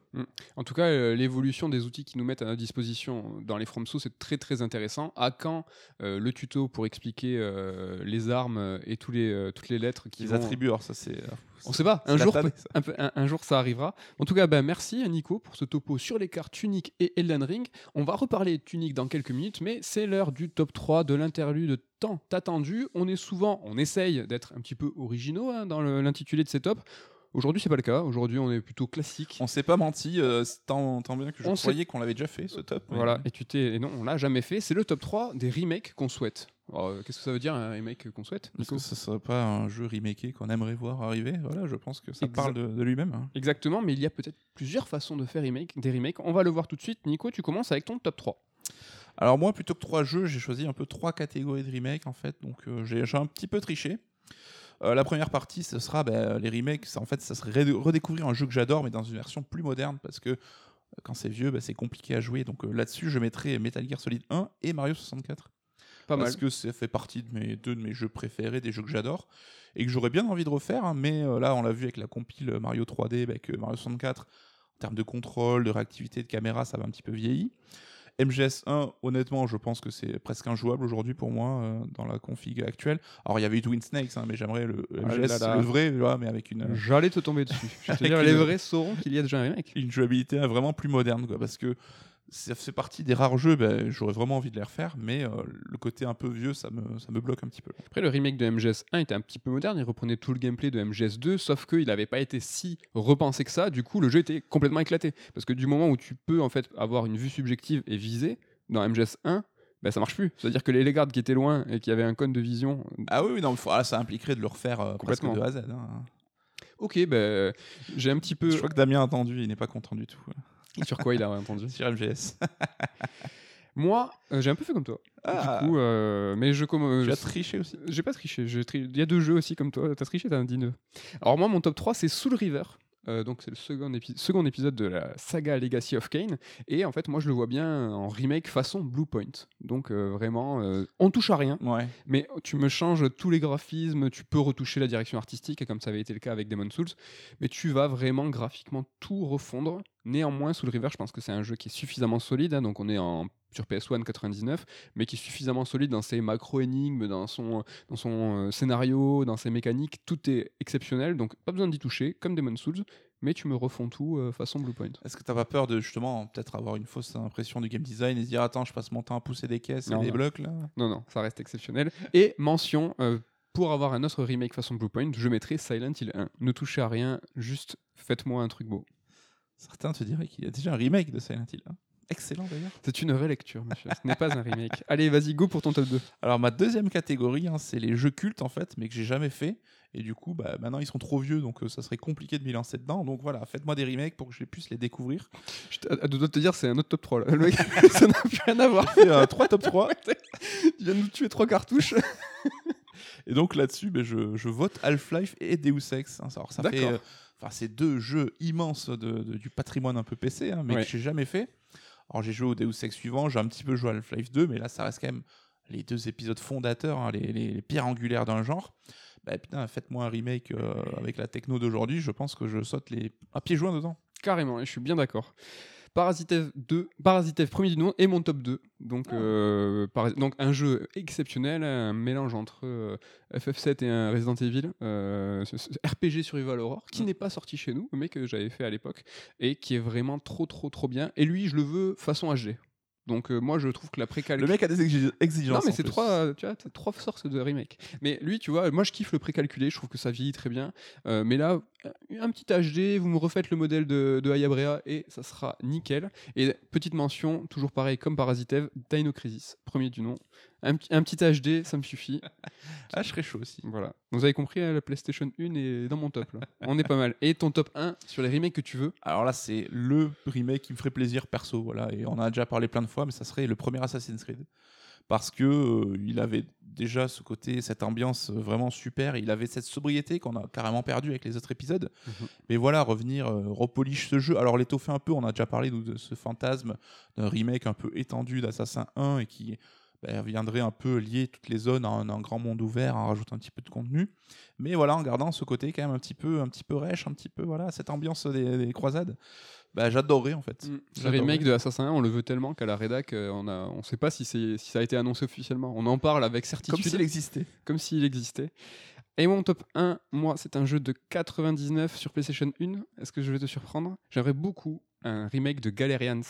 Speaker 1: En tout cas, euh, l'évolution des outils qui nous mettent à notre disposition dans les FromSo, c'est très très intéressant. À quand euh, le tuto pour expliquer euh, les armes et tous les, toutes les lettres qui
Speaker 2: Les
Speaker 1: vont...
Speaker 2: attributs, alors ça c'est.
Speaker 1: On sait pas, un jour,
Speaker 2: tannée,
Speaker 1: un, peu- un- un jour ça arrivera. En tout cas, bah, merci Nico pour ce topo sur les cartes Tunic et Elden Ring. On va reparler de Tunic dans quelques minutes, mais c'est l'heure du top 3 de l'interlude de tant attendu. On est souvent, on essaye d'être un petit peu originaux hein, dans l'intitulé de ces tops. Aujourd'hui, c'est pas le cas. Aujourd'hui, on est plutôt classique.
Speaker 2: On s'est pas menti, euh, tant, tant bien que je
Speaker 1: On
Speaker 2: croyais qu'on l'avait déjà fait ce top. mais-
Speaker 1: Voilà, et tu t'es. Et non, on l'a jamais fait. C'est le top 3 des remakes qu'on souhaite. Euh, qu'est-ce que ça veut dire un remake qu'on souhaite
Speaker 2: Est-ce que ce serait pas un jeu remaké qu'on aimerait voir arriver? Voilà, je pense que ça parle de, de lui-même. hein.
Speaker 1: Exactement, mais il y a peut-être plusieurs façons de faire remake, des remakes. On va le voir tout de suite. Nico, tu commences avec ton top 3.
Speaker 2: Alors moi, plutôt que trois jeux, j'ai choisi un peu trois catégories de remakes en fait. Donc euh, j'ai un petit peu triché. Euh, la première partie, ce sera bah, les remakes. Ça, en fait, ça serait redécouvrir un jeu que j'adore, mais dans une version plus moderne, parce que euh, quand c'est vieux, bah, c'est compliqué à jouer. Donc euh, là-dessus, je mettrai Metal Gear Solid 1 et Mario 64.
Speaker 1: Pas mal.
Speaker 2: parce que ça fait partie de mes deux de mes jeux préférés, des jeux que j'adore et que j'aurais bien envie de refaire. hein, mais là, on l'a vu avec la compile Mario 3D, bah, avec euh, Mario 64. En termes de contrôle, de réactivité, de caméra, ça va un petit peu vieilli. MGS 1, honnêtement, je pense que c'est presque injouable aujourd'hui pour moi euh, dans la config actuelle. Alors, il y avait eu Twin Snakes, hein, mais j'aimerais le
Speaker 1: Ah
Speaker 2: MGS, le vrai, vois, mais avec une,
Speaker 1: J'allais te tomber dessus. Je te dire, les
Speaker 2: le-
Speaker 1: vrais sauront qu'il y a déjà un remake.
Speaker 2: une jouabilité euh, vraiment plus moderne, quoi, parce que ça fait partie des rares jeux, ben, j'aurais vraiment envie de les refaire, mais euh, le côté un peu vieux, ça me, ça me bloque un petit peu.
Speaker 1: Après, le remake de MGS 1 était un petit peu moderne. Il reprenait tout le gameplay de MGS 2, sauf qu'il n'avait pas été si repensé que ça. Du coup, le jeu était complètement éclaté. Parce que du moment où tu peux en fait avoir une vue subjective et viser dans MGS 1, ben, ça marche plus. C'est-à-dire que les Legards qui étaient loin et qui avaient un cône de vision.
Speaker 2: Ah oui, non, ah, ça impliquerait de le refaire euh, presque
Speaker 1: Complètement.
Speaker 2: de A à Z. hein.
Speaker 1: Ok, ben j'ai un petit peu.
Speaker 2: Je crois que Damien a entendu, il n'est pas content du tout.
Speaker 1: Sur quoi il a entendu
Speaker 2: Sur MGS.
Speaker 1: Moi, euh, j'ai un peu fait comme toi.
Speaker 2: Ah,
Speaker 1: Du coup, euh, mais je comme.
Speaker 2: tu as triché aussi.
Speaker 1: J'ai pas triché. tri- Il y a deux jeux aussi comme toi. T'as triché, t'as un dîner. Alors moi, mon top 3, c'est Soul River. Euh, donc c'est le second, épi- second épisode de la saga Legacy of Kane. Et en fait, moi, je le vois bien en remake façon Bluepoint. Donc euh, vraiment, euh, on touche à rien.
Speaker 2: Ouais.
Speaker 1: Mais tu me changes tous les graphismes, tu peux retoucher la direction artistique, comme ça avait été le cas avec Demon's Souls, mais tu vas vraiment graphiquement tout refondre. Néanmoins, Soul River, je pense que c'est un jeu qui est suffisamment solide, hein, donc on est en, sur PS1 99, mais qui est suffisamment solide dans ses macro-énigmes, dans son, dans son euh, scénario, dans ses mécaniques, tout est exceptionnel, donc pas besoin d'y toucher, comme Demon's Souls, mais tu me refonds tout euh, façon Bluepoint.
Speaker 2: Est-ce que t'as pas peur de justement peut-être avoir une fausse impression du game design et se dire attends, je passe mon temps à pousser des caisses
Speaker 1: Non,
Speaker 2: et des
Speaker 1: non.
Speaker 2: blocs là?
Speaker 1: Non, non, ça reste exceptionnel. Et mention, euh, pour avoir un autre remake façon Bluepoint, je mettrai Silent Hill 1. Ne touchez à rien, juste faites-moi un truc beau.
Speaker 2: Certains te diraient qu'il y a déjà un remake de Silent Hill. hein. Excellent d'ailleurs.
Speaker 1: C'est une relecture, monsieur. Ce n'est pas un remake. Allez, vas-y, go pour ton top 2.
Speaker 2: Alors ma deuxième catégorie, hein, c'est les jeux cultes en fait, mais que j'ai jamais fait. Et du coup, bah, maintenant ils sont trop vieux, donc euh, ça serait compliqué de m'y lancer dedans. Donc voilà, faites-moi des remakes pour que je puisse les découvrir.
Speaker 1: Je t- à de te dire, c'est un autre top 3. Là. Le mec, ça n'a plus rien à voir.
Speaker 2: Et, euh, trois top 3.
Speaker 1: Tu viens de nous tuer trois cartouches.
Speaker 2: Et donc là-dessus, ben, je, je vote Half-Life et Deus Ex. hein. Alors, ça fait,
Speaker 1: D'accord.
Speaker 2: euh, enfin, c'est deux jeux immenses de, de- du patrimoine un peu PC, hein, mais
Speaker 1: Ouais.
Speaker 2: que j'ai jamais fait. Alors j'ai joué au Deus Ex suivant, j'ai un petit peu joué à Half-Life 2, mais là ça reste quand même les deux épisodes fondateurs, hein, les, les- les pierres angulaires d'un genre. Bah putain, faites-moi un remake euh, avec la techno d'aujourd'hui, je pense que je saute les à pieds joints dedans.
Speaker 1: Carrément, je suis bien d'accord. Parasite 2, Parasite premier du nom et mon top 2. Donc,
Speaker 2: Ah.
Speaker 1: euh, donc un jeu exceptionnel, un mélange entre euh, FF7 et un Resident Evil, euh, ce- ce RPG Survival Horror, qui
Speaker 2: Mm.
Speaker 1: n'est pas sorti chez nous, mais que j'avais fait à l'époque, et qui est vraiment trop trop trop bien. Et lui, je le veux façon HD. Donc euh, moi, je trouve que la précalque...
Speaker 2: Le mec a des exig- exigences.
Speaker 1: Non, mais
Speaker 2: en
Speaker 1: c'est trois, euh, tu vois, t'as trois sortes de remake. Mais lui, tu vois, moi je kiffe le précalculé, je trouve que ça vieillit très bien. Euh, mais là, un petit HD, vous me refaites le modèle de, de Hayabrea et ça sera nickel. Et petite mention, toujours pareil comme Parasitev, Dino Crisis, premier du nom. Un, petit- un petit HD, ça me suffit.
Speaker 2: Ah, je serais chaud aussi.
Speaker 1: Voilà. Vous avez compris, hein, la PlayStation 1 est dans mon top là. On est pas mal. Et ton top 1 sur les remakes que tu veux?
Speaker 2: Alors là, c'est le remake qui me ferait plaisir perso, voilà. Et on en a déjà parlé plein de fois, mais ça serait le premier Assassin's Creed, parce que euh, il avait déjà ce côté, cette ambiance euh, vraiment super. Il avait cette sobriété qu'on a carrément perdu avec les autres épisodes.
Speaker 1: Mhm.
Speaker 2: Mais voilà, revenir, euh, repolish ce jeu. Alors l'étoffer un peu, on a déjà parlé nous, de ce fantasme d'un remake un peu étendu d'Assassin 1 et qui bah, viendrait un peu lier toutes les zones en un grand monde ouvert, en rajoutant un petit peu de contenu. Mais voilà, en gardant ce côté quand même un petit peu, un petit peu rêche, un petit peu voilà, cette ambiance des, des croisades. Bah, j'adorerais en fait.
Speaker 1: Le
Speaker 2: J'adorerais.
Speaker 1: remake de Assassin 1, on le veut tellement qu'à la rédac, euh, on a, on sait pas si, c'est- si ça a été annoncé officiellement. On en parle avec certitude.
Speaker 2: Comme s'il existait.
Speaker 1: comme s'il existait. Et mon top 1, moi, c'est un jeu de 99 sur PlayStation 1. Est-ce que je vais te surprendre? J'aimerais beaucoup un remake de Galerians.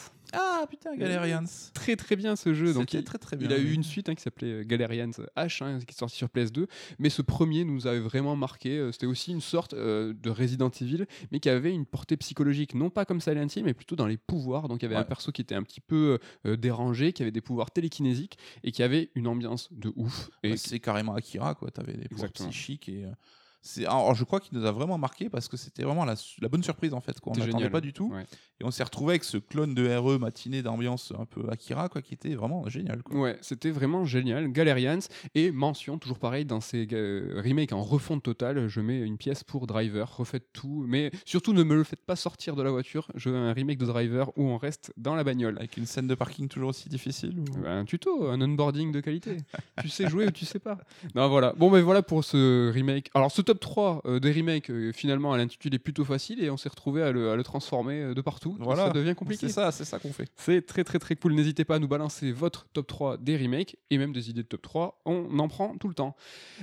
Speaker 2: Ah putain, Galerians.
Speaker 1: Très très bien ce jeu. Donc il,
Speaker 2: très très bien.
Speaker 1: il a eu une suite hein, qui s'appelait euh, Galerians H, hein, qui est sorti sur PS2. Mais ce premier nous avait vraiment marqué. Euh, C'était aussi une sorte euh, de Resident Evil, mais qui avait une portée psychologique, non pas comme Silent Hill, mais plutôt dans les pouvoirs. Donc il y avait un perso qui était un petit peu euh, dérangé, qui avait des pouvoirs télékinésiques et qui avait une ambiance de ouf. Et
Speaker 2: Bah, c'est carrément Akira, quoi. T'avais des pouvoirs
Speaker 1: Exactement.
Speaker 2: psychiques et. C'est, alors, je crois qu'il nous a vraiment marqué parce que c'était vraiment la, bonne surprise en fait. Quoi. On
Speaker 1: C'était
Speaker 2: n'attendait pas du tout.
Speaker 1: Ouais.
Speaker 2: Et on s'est retrouvé avec ce clone de RE matinée d'ambiance un peu Akira, quoi, qui était vraiment génial. Quoi.
Speaker 1: Ouais, c'était vraiment génial. Galerians et mention, toujours pareil, dans ces euh, remakes en refonte totale, je mets une pièce pour Driver, refaites tout, mais surtout ne me le faites pas sortir de la voiture. Je veux un remake de Driver où on reste dans la bagnole.
Speaker 2: Avec une scène de parking toujours aussi difficile ou-
Speaker 1: Un tuto, un onboarding de qualité. tu sais jouer ou tu sais pas. Non, voilà. Bon, ben voilà pour ce remake. Alors, ce top 3 euh, des remakes, euh, finalement, à l'intitulé est plutôt facile et on s'est retrouvé à le, à le transformer euh, de partout.
Speaker 2: Voilà.
Speaker 1: Ça devient compliqué.
Speaker 2: C'est ça, c'est ça qu'on fait.
Speaker 1: C'est très très très cool. N'hésitez pas à nous balancer votre top 3 des remakes et même des idées de top 3. On en prend tout le temps.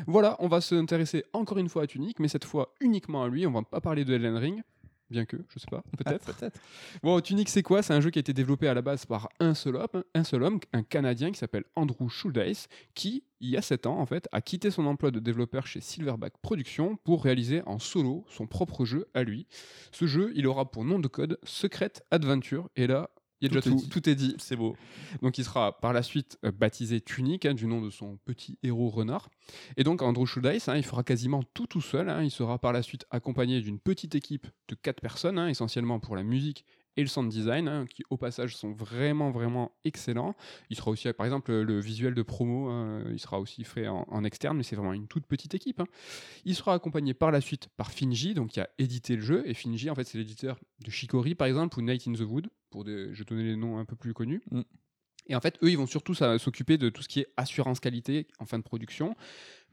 Speaker 1: Voilà, on va s'intéresser encore une fois à Tunic, mais cette fois uniquement à lui. On va pas parler de Elden Ring. Bien que, je sais pas, peut-être.
Speaker 2: Peut-être.
Speaker 1: Bon, Tunic, c'est quoi? C'est un jeu qui a été développé à la base par un seul homme, un seul homme, un Canadien qui s'appelle Andrew Schuldeis, qui, il y a 7 ans, en fait, a quitté son emploi de développeur chez Silverback Productions pour réaliser en solo son propre jeu à lui. Ce jeu, il aura pour nom de code Secret Adventure, et là, il y a
Speaker 2: Tout
Speaker 1: déjà
Speaker 2: est
Speaker 1: tout,
Speaker 2: dit.
Speaker 1: tout est dit.
Speaker 2: C'est beau.
Speaker 1: Donc il sera par la suite euh, baptisé Tunic, hein, du nom de son petit héros renard. Et donc Andrew Schuldeis, hein, il fera quasiment tout tout seul. hein. Il sera par la suite accompagné d'une petite équipe de quatre personnes, essentiellement pour la musique et le sound design, qui au passage sont vraiment vraiment excellents. Il sera aussi, par exemple, le visuel de promo, il sera aussi fait en, en externe, mais c'est vraiment une toute petite équipe. Il sera accompagné par la suite par Finji, donc qui a édité le jeu. Et Finji, en fait, c'est l'éditeur de Shikori, par exemple, ou Night in the Wood, pour des, je donnais les noms un peu plus connus.
Speaker 2: Mm.
Speaker 1: Et en fait, eux, ils vont surtout s'occuper de tout ce qui est assurance qualité en fin de production.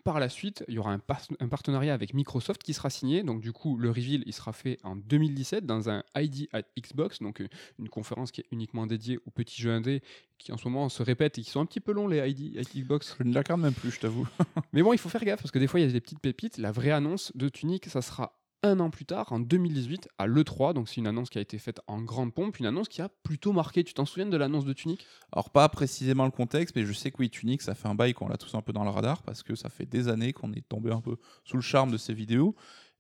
Speaker 1: Par la suite, il y aura un, par- un partenariat avec Microsoft qui sera signé. Donc, du coup, le reveal, il sera fait en 2017 dans un ID at Xbox, donc euh, une conférence qui est uniquement dédiée aux petits jeux indés qui en ce moment se répètent et qui sont un petit peu longs, les ID at Xbox.
Speaker 2: Je ne la regarde même plus, je t'avoue.
Speaker 1: Mais bon, il faut faire gaffe parce que des fois, il y a des petites pépites. La vraie annonce de Tunic, ça sera un an plus tard, en 2018, à l'E3. Donc, c'est une annonce qui a été faite en grande pompe, une annonce qui a plutôt marqué. Tu t'en souviens de l'annonce de Tunic?
Speaker 2: Alors, pas précisément le contexte, mais je sais que oui, Tunic, ça fait un bail qu'on l'a tous un peu dans le radar parce que ça fait des années qu'on est tombé un peu sous le charme de ces vidéos.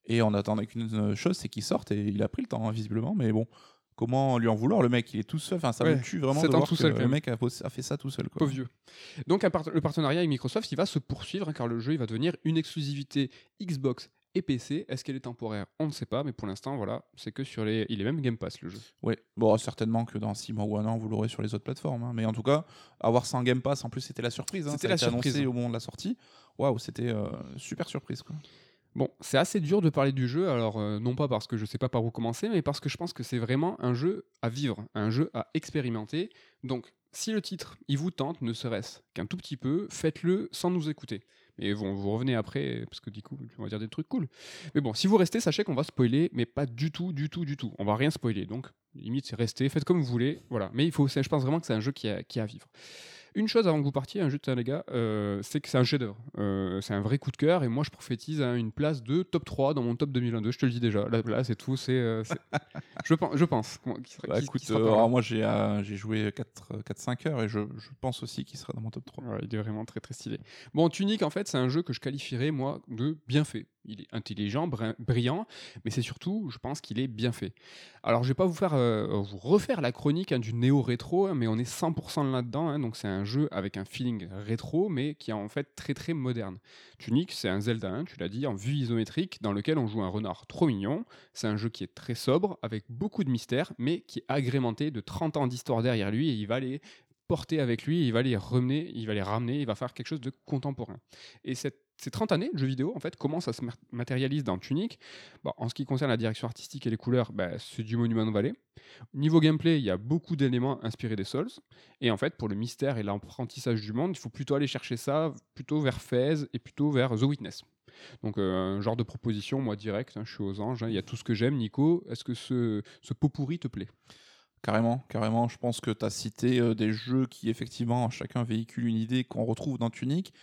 Speaker 2: Et on attendait qu'une chose, c'est qu'il sorte et il a pris le temps, hein, visiblement. Mais bon, comment lui en vouloir Le mec, il est tout seul. Enfin, ça
Speaker 1: Ouais,
Speaker 2: me tue vraiment de voir
Speaker 1: tout
Speaker 2: que
Speaker 1: seul,
Speaker 2: le mec a, a fait ça tout seul. Quoi.
Speaker 1: Pauvre vieux. Donc, le partenariat avec Microsoft, il va se poursuivre hein, car le jeu, il va devenir une exclusivité Xbox et PC. Est-ce qu'elle est temporaire? On ne sait pas, mais pour l'instant, voilà, c'est que sur les. Il est même Game Pass le jeu.
Speaker 2: Ouais, bon, certainement que dans 6 mois ou un an, vous l'aurez sur les autres plateformes. hein. Mais en tout cas, avoir ça en Game Pass, en plus, c'était la surprise. hein.
Speaker 1: C'était la surprise.
Speaker 2: annoncé au moment de la sortie. Waouh, c'était euh, super surprise. Quoi.
Speaker 1: Bon, c'est assez dur de parler du jeu, alors euh, non pas parce que je sais pas par où commencer, mais parce que je pense que c'est vraiment un jeu à vivre, un jeu à expérimenter. Donc, si le titre, il vous tente, ne serait-ce qu'un tout petit peu, faites-le sans nous écouter. Mais bon, vous revenez après, parce que du coup, on va dire des trucs cool. Mais bon, si vous restez, sachez qu'on va spoiler, mais pas du tout, du tout, du tout. On va rien spoiler, donc limite, c'est rester, faites comme vous voulez, voilà. Mais il faut, je pense vraiment que c'est un jeu qui a, qui a à vivre. Une chose avant que vous partiez, un jeu de les gars, euh, c'est que c'est un chef-d'œuvre. Euh, c'est un vrai coup de cœur et moi je prophétise à une place de top 3 dans mon top 2022. Je te le dis déjà. Là, là c'est tout. C'est, euh, je pense. Je pense. Comment- qui sera-
Speaker 2: Bah,
Speaker 1: qui-
Speaker 2: écoute,
Speaker 1: qui sera par là.
Speaker 2: alors moi j'ai j'ai joué 4-5 heures et je, je pense aussi qu'il sera dans mon top 3.
Speaker 1: Ouais, il est vraiment très très stylé. Bon, Tunic, en fait, c'est un jeu que je qualifierais, moi, de bien fait. Il est intelligent, brillant, mais c'est surtout, je pense qu'il est bien fait. Alors, je vais pas vous faire euh, vous refaire la chronique hein, du néo-rétro, hein, mais on est 100% là-dedans. hein, donc, c'est un jeu avec un feeling rétro, mais qui est en fait très très moderne. Tunic, c'est un Zelda, tu l'as dit, en vue isométrique, dans lequel on joue un renard trop mignon. C'est un jeu qui est très sobre, avec beaucoup de mystères, mais qui est agrémenté de 30 ans d'histoire derrière lui, et il va les porter avec lui, il va les ramener, il va les ramener, il va faire quelque chose de contemporain. Et cette- ces 30 années de jeux vidéo, en fait, comment ça se mat- matérialise dans Tunic En ce qui concerne la direction artistique et les couleurs, bah, c'est du Monument Valley. Niveau gameplay, il y a beaucoup d'éléments inspirés des Souls. Et en fait, pour le mystère et l'apprentissage du monde, il faut plutôt aller chercher ça plutôt vers Fez et plutôt vers The Witness. Donc, euh, un genre de proposition, moi, direct, hein, je suis aux anges, hein, il y a tout ce que j'aime. Nico, est-ce que ce, ce pot pourri te plaît?
Speaker 2: Carrément, carrément. Je pense que tu as cité euh, des jeux qui, effectivement, chacun véhicule une idée qu'on retrouve dans Tunic.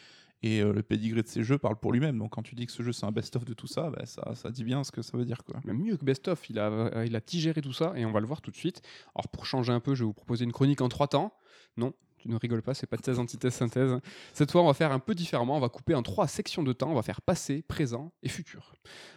Speaker 2: Et euh, le pedigree de ces jeux parle pour lui-même. Donc quand tu dis que ce jeu c'est un best-of de tout ça, bah, ça, dit bien ce que ça veut dire. Quoi.
Speaker 1: Mieux que Best of, il a, euh, il a digéré tout ça et on va le voir tout de suite. Alors pour changer un peu, je vais vous proposer une chronique en trois temps. Non, tu ne rigoles pas, c'est pas de thèse, antithèse, synthèse. Cette fois, on va faire un peu différemment. On va couper en trois sections de temps. On va faire passé, présent et futur.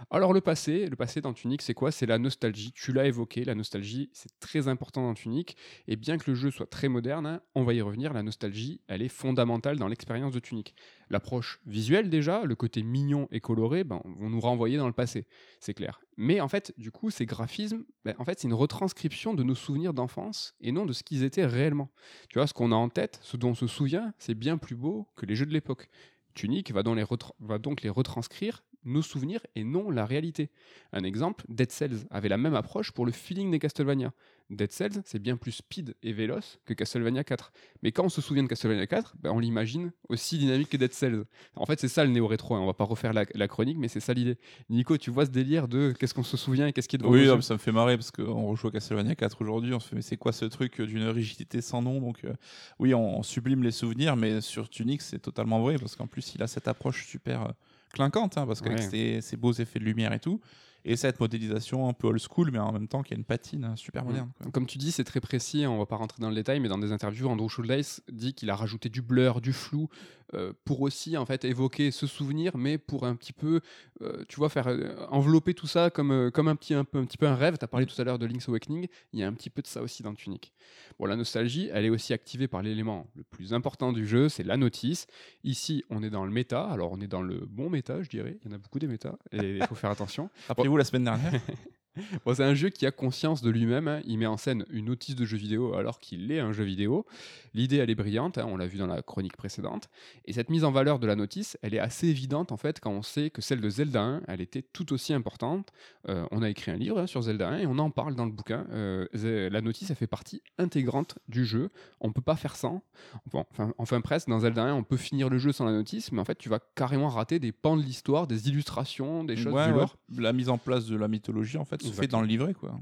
Speaker 1: Alors, le passé, le passé dans Tunic, c'est quoi? C'est la nostalgie. Tu l'as évoqué, la nostalgie, c'est très important dans Tunic. Et bien que le jeu soit très moderne, on va y revenir, la nostalgie, elle est fondamentale dans l'expérience de Tunic. L'approche visuelle, déjà, le côté mignon et coloré, ben, vont nous renvoyer dans le passé, c'est clair. Mais en fait, du coup, ces graphismes, ben, en fait, c'est une retranscription de nos souvenirs d'enfance et non de ce qu'ils étaient réellement. Tu vois, ce qu'on a en tête, ce dont on se souvient, c'est bien plus beau que les jeux de l'époque. Tunic va, donc les retra- va donc les retranscrire nos souvenirs et non la réalité. Un exemple, Dead Cells avait la même approche pour le feeling des Castlevania. Dead Cells, c'est bien plus speed et véloce que Castlevania 4. Mais quand on se souvient de Castlevania 4, ben, on l'imagine aussi dynamique que Dead Cells. En fait, c'est ça le néo-rétro. hein. On va pas refaire la, la chronique, mais c'est ça l'idée. Nico, tu vois ce délire de qu'est-ce qu'on se souvient et qu'est-ce qui est devant
Speaker 2: Oui, non, ça me fait marrer parce qu'on rejoue à Castlevania 4 aujourd'hui. On se fait, mais c'est quoi ce truc d'une rigidité sans nom? Donc, euh, oui, on, on sublime les souvenirs, mais sur Tunic, c'est totalement vrai parce qu'en plus, il a cette approche super euh, clinquante, hein, parce qu'avec
Speaker 1: Ouais.
Speaker 2: ses, ses beaux effets de lumière et tout, et cette modélisation un peu old school, mais en même temps qui a une patine hein, super
Speaker 1: Mm.
Speaker 2: moderne. quoi.
Speaker 1: Comme tu dis, c'est très précis, on va pas rentrer dans le détail, mais dans des interviews, Andrew Schuldeis dit qu'il a rajouté du blur, du flou, euh, pour aussi en fait évoquer ce souvenir, mais pour un petit peu, euh, tu vois, faire euh, envelopper tout ça comme, comme un, petit, un, peu, un petit peu un rêve. Tu as parlé tout à l'heure de Link's Awakening, il y a un petit peu de ça aussi dans Tunic. Bon, la nostalgie, elle est aussi activée par l'élément le plus important du jeu, c'est la notice. Ici, on est dans le méta, alors on est dans le bon méta, je dirais, il y en a beaucoup des méta, et il faut faire attention.
Speaker 2: Rappelez-vous la semaine dernière
Speaker 1: Bon, c'est un jeu qui a conscience de lui-même. hein. Il met en scène une notice de jeu vidéo alors qu'il est un jeu vidéo. L'idée, elle est brillante. hein, On l'a vu dans la chronique précédente. Et cette mise en valeur de la notice, elle est assez évidente en fait quand on sait que celle de Zelda 1, elle était tout aussi importante. Euh, on a écrit un livre hein, sur Zelda 1 et on en parle dans le bouquin. Euh, Ze- la notice, elle fait partie intégrante du jeu. On peut pas faire sans. Bon, enfin, enfin presque. Dans Zelda 1, on peut finir le jeu sans la notice, mais en fait, tu vas carrément rater des pans de l'histoire, des illustrations, des choses
Speaker 2: Ouais,
Speaker 1: du
Speaker 2: ouais.
Speaker 1: lore.
Speaker 2: La mise en place de la mythologie, en fait, se fait dans le livret. Quoi.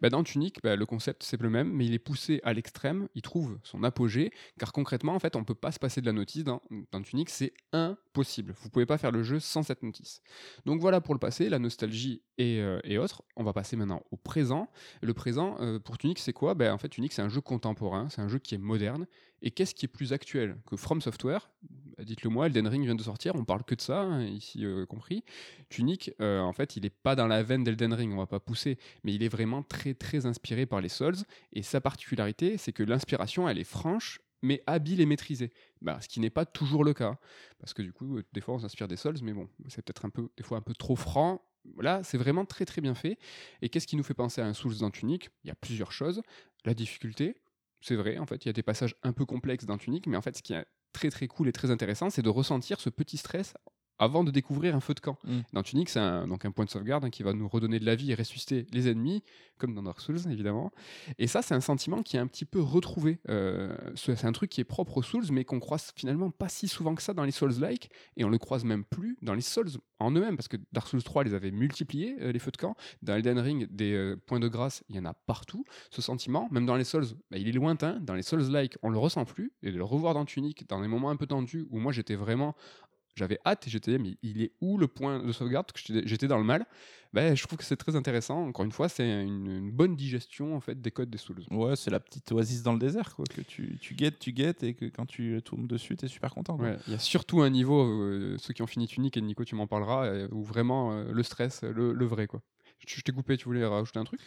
Speaker 1: Bah, dans Tunic, bah, le concept c'est le même, mais il est poussé à l'extrême. Il trouve son apogée, car concrètement, en fait, on peut pas se passer de la notice dans, dans Tunic, c'est impossible. Vous pouvez pas faire le jeu sans cette notice. Donc voilà pour le passé, la nostalgie et, euh, et autres. On va passer maintenant au présent. Le présent euh, pour Tunic, c'est quoi? Ben, En fait, Tunic, c'est un jeu contemporain, c'est un jeu qui est moderne. Et qu'est-ce qui est plus actuel que From Software? Bah, Dites-le moi, Elden Ring vient de sortir, on parle que de ça, hein, ici euh, compris. Tunic, euh, en fait, il n'est pas dans la veine d'Elden Ring, on va pas pousser, mais il est vraiment très très inspiré par les Souls. Et sa particularité, c'est que l'inspiration, elle est franche, mais habile et maîtrisée. Bah, ce qui n'est pas toujours le cas. Parce que du coup, euh, des fois, on s'inspire des Souls, mais bon, c'est peut-être un peu, des fois un peu trop franc. Là, c'est vraiment très très bien fait. Et qu'est-ce qui nous fait penser à un Souls dans Tunic? Il y a plusieurs choses. La difficulté, c'est vrai, en fait, il y a des passages un peu complexes dans Tunic, mais en fait, ce qui est très très cool et très intéressant, c'est de ressentir ce petit stress avant de découvrir un feu de camp.
Speaker 2: Mm.
Speaker 1: Dans Tunic, c'est un, donc un point de sauvegarde hein, qui va nous redonner de la vie et ressusciter les ennemis, comme dans Dark Souls évidemment. Et ça, c'est un sentiment qui est un petit peu retrouvé. Euh, c'est c'est un truc qui est propre aux Souls, mais qu'on croise finalement pas si souvent que ça dans les Souls-like, et on le croise même plus dans les Souls en eux-mêmes, parce que Dark Souls 3 les avait multipliés, euh, les feux de camp. Dans Elden Ring, des euh, points de grâce, il y en a partout. Ce sentiment, même dans les Souls, bah, il est lointain. Dans les Souls-like, on le ressent plus. Et de le revoir dans Tunic, dans des moments un peu tendus, où moi j'étais vraiment j'avais hâte et j'étais mais il est où le point de sauvegarde? Que j'étais- dans le mal. Ben, je trouve que c'est très intéressant. Encore une fois c'est une, une bonne digestion en fait des codes des Souls.
Speaker 2: Ouais, c'est la petite oasis dans le désert, quoi, que tu, tu guettes, tu guettes, et que quand tu tombes dessus, t'es super content. quoi.
Speaker 1: Ouais, il y a surtout un niveau euh, ceux qui ont fini Tunic et Nico tu m'en parleras euh, où vraiment euh, le stress le, le vrai quoi. Je t'ai coupé tu voulais rajouter un truc?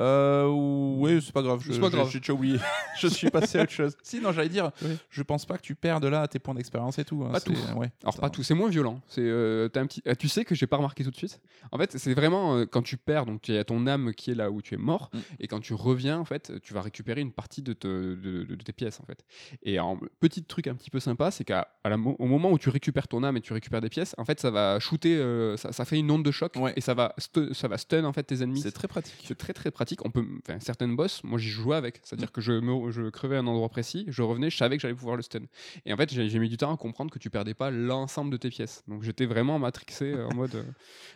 Speaker 2: Euh, oui, c'est pas grave. je-
Speaker 1: C'est pas
Speaker 2: je-
Speaker 1: grave.
Speaker 2: J'ai déjà oublié. je suis passé à autre chose. Si, non, j'allais dire,
Speaker 1: Oui.
Speaker 2: je pense pas que tu perds de là tes points d'expérience et tout. hein,
Speaker 1: Pas
Speaker 2: c'est-
Speaker 1: tout.
Speaker 2: Ouais.
Speaker 1: Alors
Speaker 2: Ça-
Speaker 1: pas tout, c'est moins violent. C'est euh, t'as un petit, ah, tu sais que j'ai pas remarqué tout de suite. En fait, c'est vraiment euh, quand tu perds, donc tu as ton âme qui est là où tu es mort,
Speaker 2: Mm.
Speaker 1: et quand tu reviens, en fait, tu vas récupérer une partie de, te- de- de- de tes pièces, en fait. Et un petit truc un petit peu sympa, c'est qu'au moment où tu récupères ton âme et tu récupères des pièces, en fait, ça va shooter, euh, ça, ça fait une onde de choc,
Speaker 2: Ouais.
Speaker 1: et ça va, ça va stun en fait tes ennemis.
Speaker 2: C'est très pratique.
Speaker 1: C'est très très pratique. On peut, enfin, certaines boss, moi j'y jouais avec. C'est-à-dire que je, me, je crevais à un endroit précis, je revenais, je savais que j'allais pouvoir le stun. Et en fait, j'ai mis du temps à comprendre que tu perdais pas l'ensemble de tes pièces. Donc j'étais vraiment matrixé euh, en mode, euh,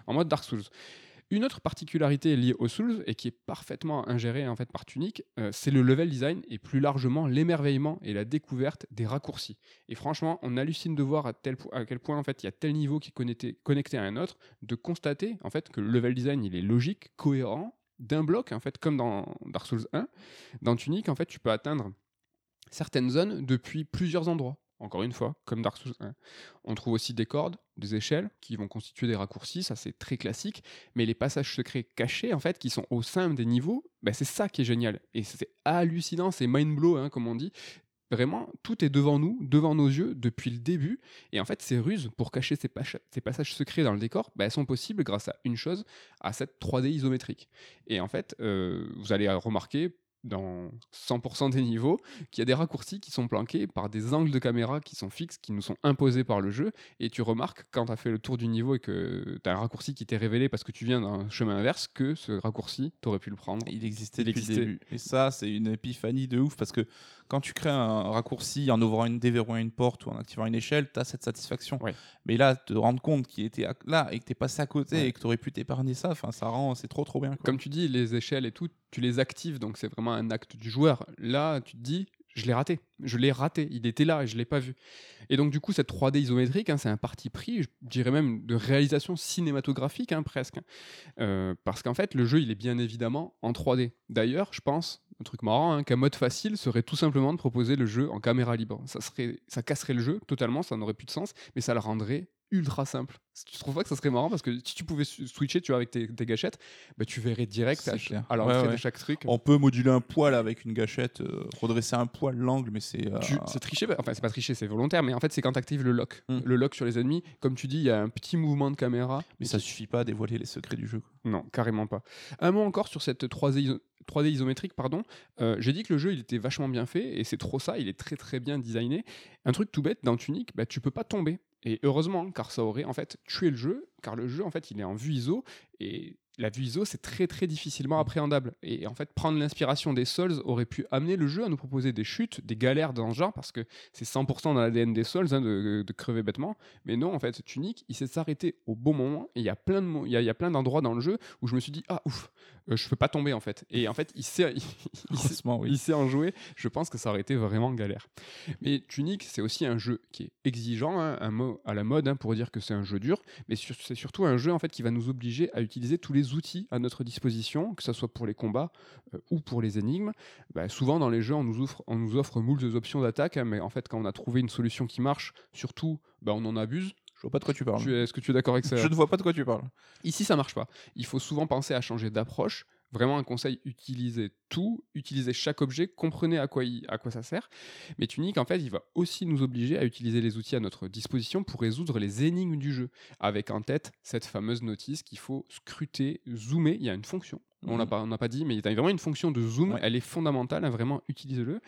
Speaker 1: en mode Dark Souls. Une autre particularité liée aux Souls et qui est parfaitement ingérée en fait par Tunic, euh, c'est le level design et plus largement l'émerveillement et la découverte des raccourcis. Et franchement, on hallucine de voir à, tel à quel point en fait il y a tel niveau qui est connecté, connecté à un autre, de constater en fait que le level design il est logique, cohérent d'un bloc en fait comme dans Dark Souls 1. Dans Tunic en fait tu peux atteindre certaines zones depuis plusieurs endroits encore une fois, comme Dark Souls 1. On trouve aussi des cordes, des échelles qui vont constituer des raccourcis, ça c'est très classique, mais les passages secrets cachés en fait qui sont au sein des niveaux, bah, c'est ça qui est génial et c'est hallucinant, c'est mind blow hein, comme on dit. Vraiment, tout est devant nous, devant nos yeux depuis le début. Et en fait, ces ruses pour cacher ces, passages secrets dans le décor, bah, elles sont possibles grâce à une chose, à cette 3D isométrique. Et en fait, euh, vous allez remarquer, dans 100% des niveaux, qu'il y a des raccourcis qui sont planqués par des angles de caméra qui sont fixes, qui nous sont imposés par le jeu, et tu remarques quand tu as fait le tour du niveau et que tu as un raccourci qui t'est révélé parce que tu viens d'un chemin inverse, que ce raccourci, tu aurais pu le prendre.
Speaker 2: Il existait depuis le début. Et ça, c'est une épiphanie de ouf, parce que quand tu crées un raccourci en ouvrant une, déverrouillant une porte ou en activant une échelle, tu as cette satisfaction. Mais là, te rendre compte qu'il était là et que tu es passé à côté et que tu aurais pu t'épargner ça, ça rend, c'est trop trop bien.
Speaker 1: Comme tu dis, les échelles et tout, tu les actives, donc c'est vraiment un acte du joueur. Là, tu te dis, je l'ai raté. Je l'ai raté. Il était là et je ne l'ai pas vu. Et donc, du coup, cette 3D isométrique, hein, c'est un parti pris, je dirais même de réalisation cinématographique hein, presque. Euh, parce qu'en fait, le jeu, il est bien évidemment en 3D. D'ailleurs, je pense, un truc marrant, hein, qu'un mode facile serait tout simplement de proposer le jeu en caméra libre. Ça, serait, ça casserait le jeu totalement, ça n'aurait plus de sens, mais ça le rendrait ultra simple. Tu trouves pas que ça serait marrant parce que si tu pouvais switcher tu vois, avec tes, gâchettes, bah, tu verrais direct à, l'entrée de chaque truc.
Speaker 2: On peut moduler un poil avec une gâchette, euh, redresser un poil l'angle, mais c'est. Euh,
Speaker 1: c'est tricher, bah, enfin c'est pas tricher, c'est volontaire, mais en fait c'est quand tu actives le lock. Hmm. Le lock sur les ennemis, comme tu dis, il y a un petit mouvement de caméra.
Speaker 2: Mais ça suffit pas à dévoiler les secrets du jeu.
Speaker 1: Non, carrément pas. Un mot encore sur cette 3D, 3D isométrique, pardon. Euh, j'ai dit que le jeu il était vachement bien fait et c'est trop ça, il est très très bien designé. Un truc tout bête, dans Tunic, bah, tu peux pas tomber. Et heureusement, car ça aurait en fait tué le jeu, car le jeu en fait il est en vue ISO et la vue ISO, c'est très très difficilement appréhendable. Et en fait, prendre l'inspiration des Souls aurait pu amener le jeu à nous proposer des chutes, des galères dans ce genre, parce que c'est 100% dans l'ADN des Souls hein, de, crever bêtement. Mais non, en fait, Tunic, il s'est s'arrêter au bon moment. Et il y a plein de, il y a, plein d'endroits dans le jeu où je me suis dit, ah ouf, euh, je peux pas tomber en fait. Et en fait, il s'est, il, s'est en jouer. Je pense que ça aurait été vraiment galère. Mais Tunic, c'est aussi un jeu qui est exigeant, hein, un mot à la mode hein, pour dire que c'est un jeu dur. Mais c'est surtout un jeu en fait qui va nous obliger à utiliser tous les outils à notre disposition, que ce soit pour les combats euh, ou pour les énigmes. Bah, souvent dans les jeux, on nous offre, on nous offre moult options d'attaque, hein, mais en fait, quand on a trouvé une solution qui marche, surtout, bah, on en abuse.
Speaker 2: Je vois pas de quoi tu parles.
Speaker 1: Est-ce que tu es d'accord avec ça
Speaker 2: Je ne vois pas de quoi tu parles.
Speaker 1: Ici, ça marche pas. Il faut souvent penser à changer d'approche. Vraiment un conseil, utilisez tout, utilisez chaque objet, comprenez à quoi, à quoi ça sert. Mais Tunic, en fait, il va aussi nous obliger à utiliser les outils à notre disposition pour résoudre les énigmes du jeu, avec en tête cette fameuse notice qu'il faut scruter, zoomer. Il y a une fonction on n'a mhm. pas, pas dit, mais il y a vraiment une fonction de zoom, elle est fondamentale, hein, vraiment utilisez-le.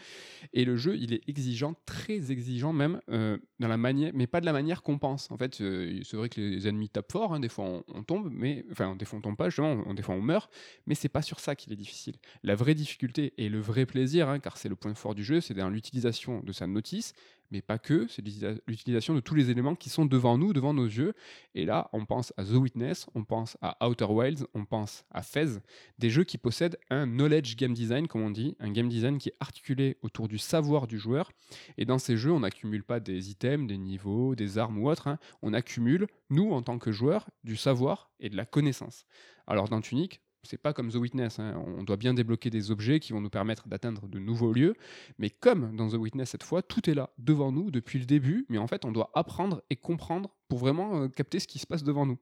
Speaker 1: Et le jeu, il est exigeant, très exigeant même, euh, dans la manière, mais pas de la manière qu'on pense. En fait, euh, c'est vrai que les ennemis tapent fort, hein, des fois on, tombe, mais enfin des fois on tombe pas, justement, des fois on meurt, mais c'est pas sur ça qu'il est difficile. La vraie difficulté et le vrai plaisir, hein, car c'est le point fort du jeu, c'est dans l'utilisation de sa notice, mais pas que, c'est l'utilisation de tous les éléments qui sont devant nous, devant nos yeux. Et là, on pense à The Witness, on pense à Outer Wilds, on pense à Fez, des jeux qui possèdent un knowledge game design, comme on dit, un game design qui est articulé autour du savoir du joueur. Et dans ces jeux, on n'accumule pas des items, des niveaux, des armes ou autres, hein. on accumule, nous, en tant que joueurs, du savoir et de la connaissance. Alors dans Tunic, c'est pas comme The Witness, hein. on doit bien débloquer des objets qui vont nous permettre d'atteindre de nouveaux lieux, mais comme dans The Witness cette fois, tout est là, devant nous, depuis le début, mais en fait on doit apprendre et comprendre pour vraiment euh, capter ce qui se passe devant nous.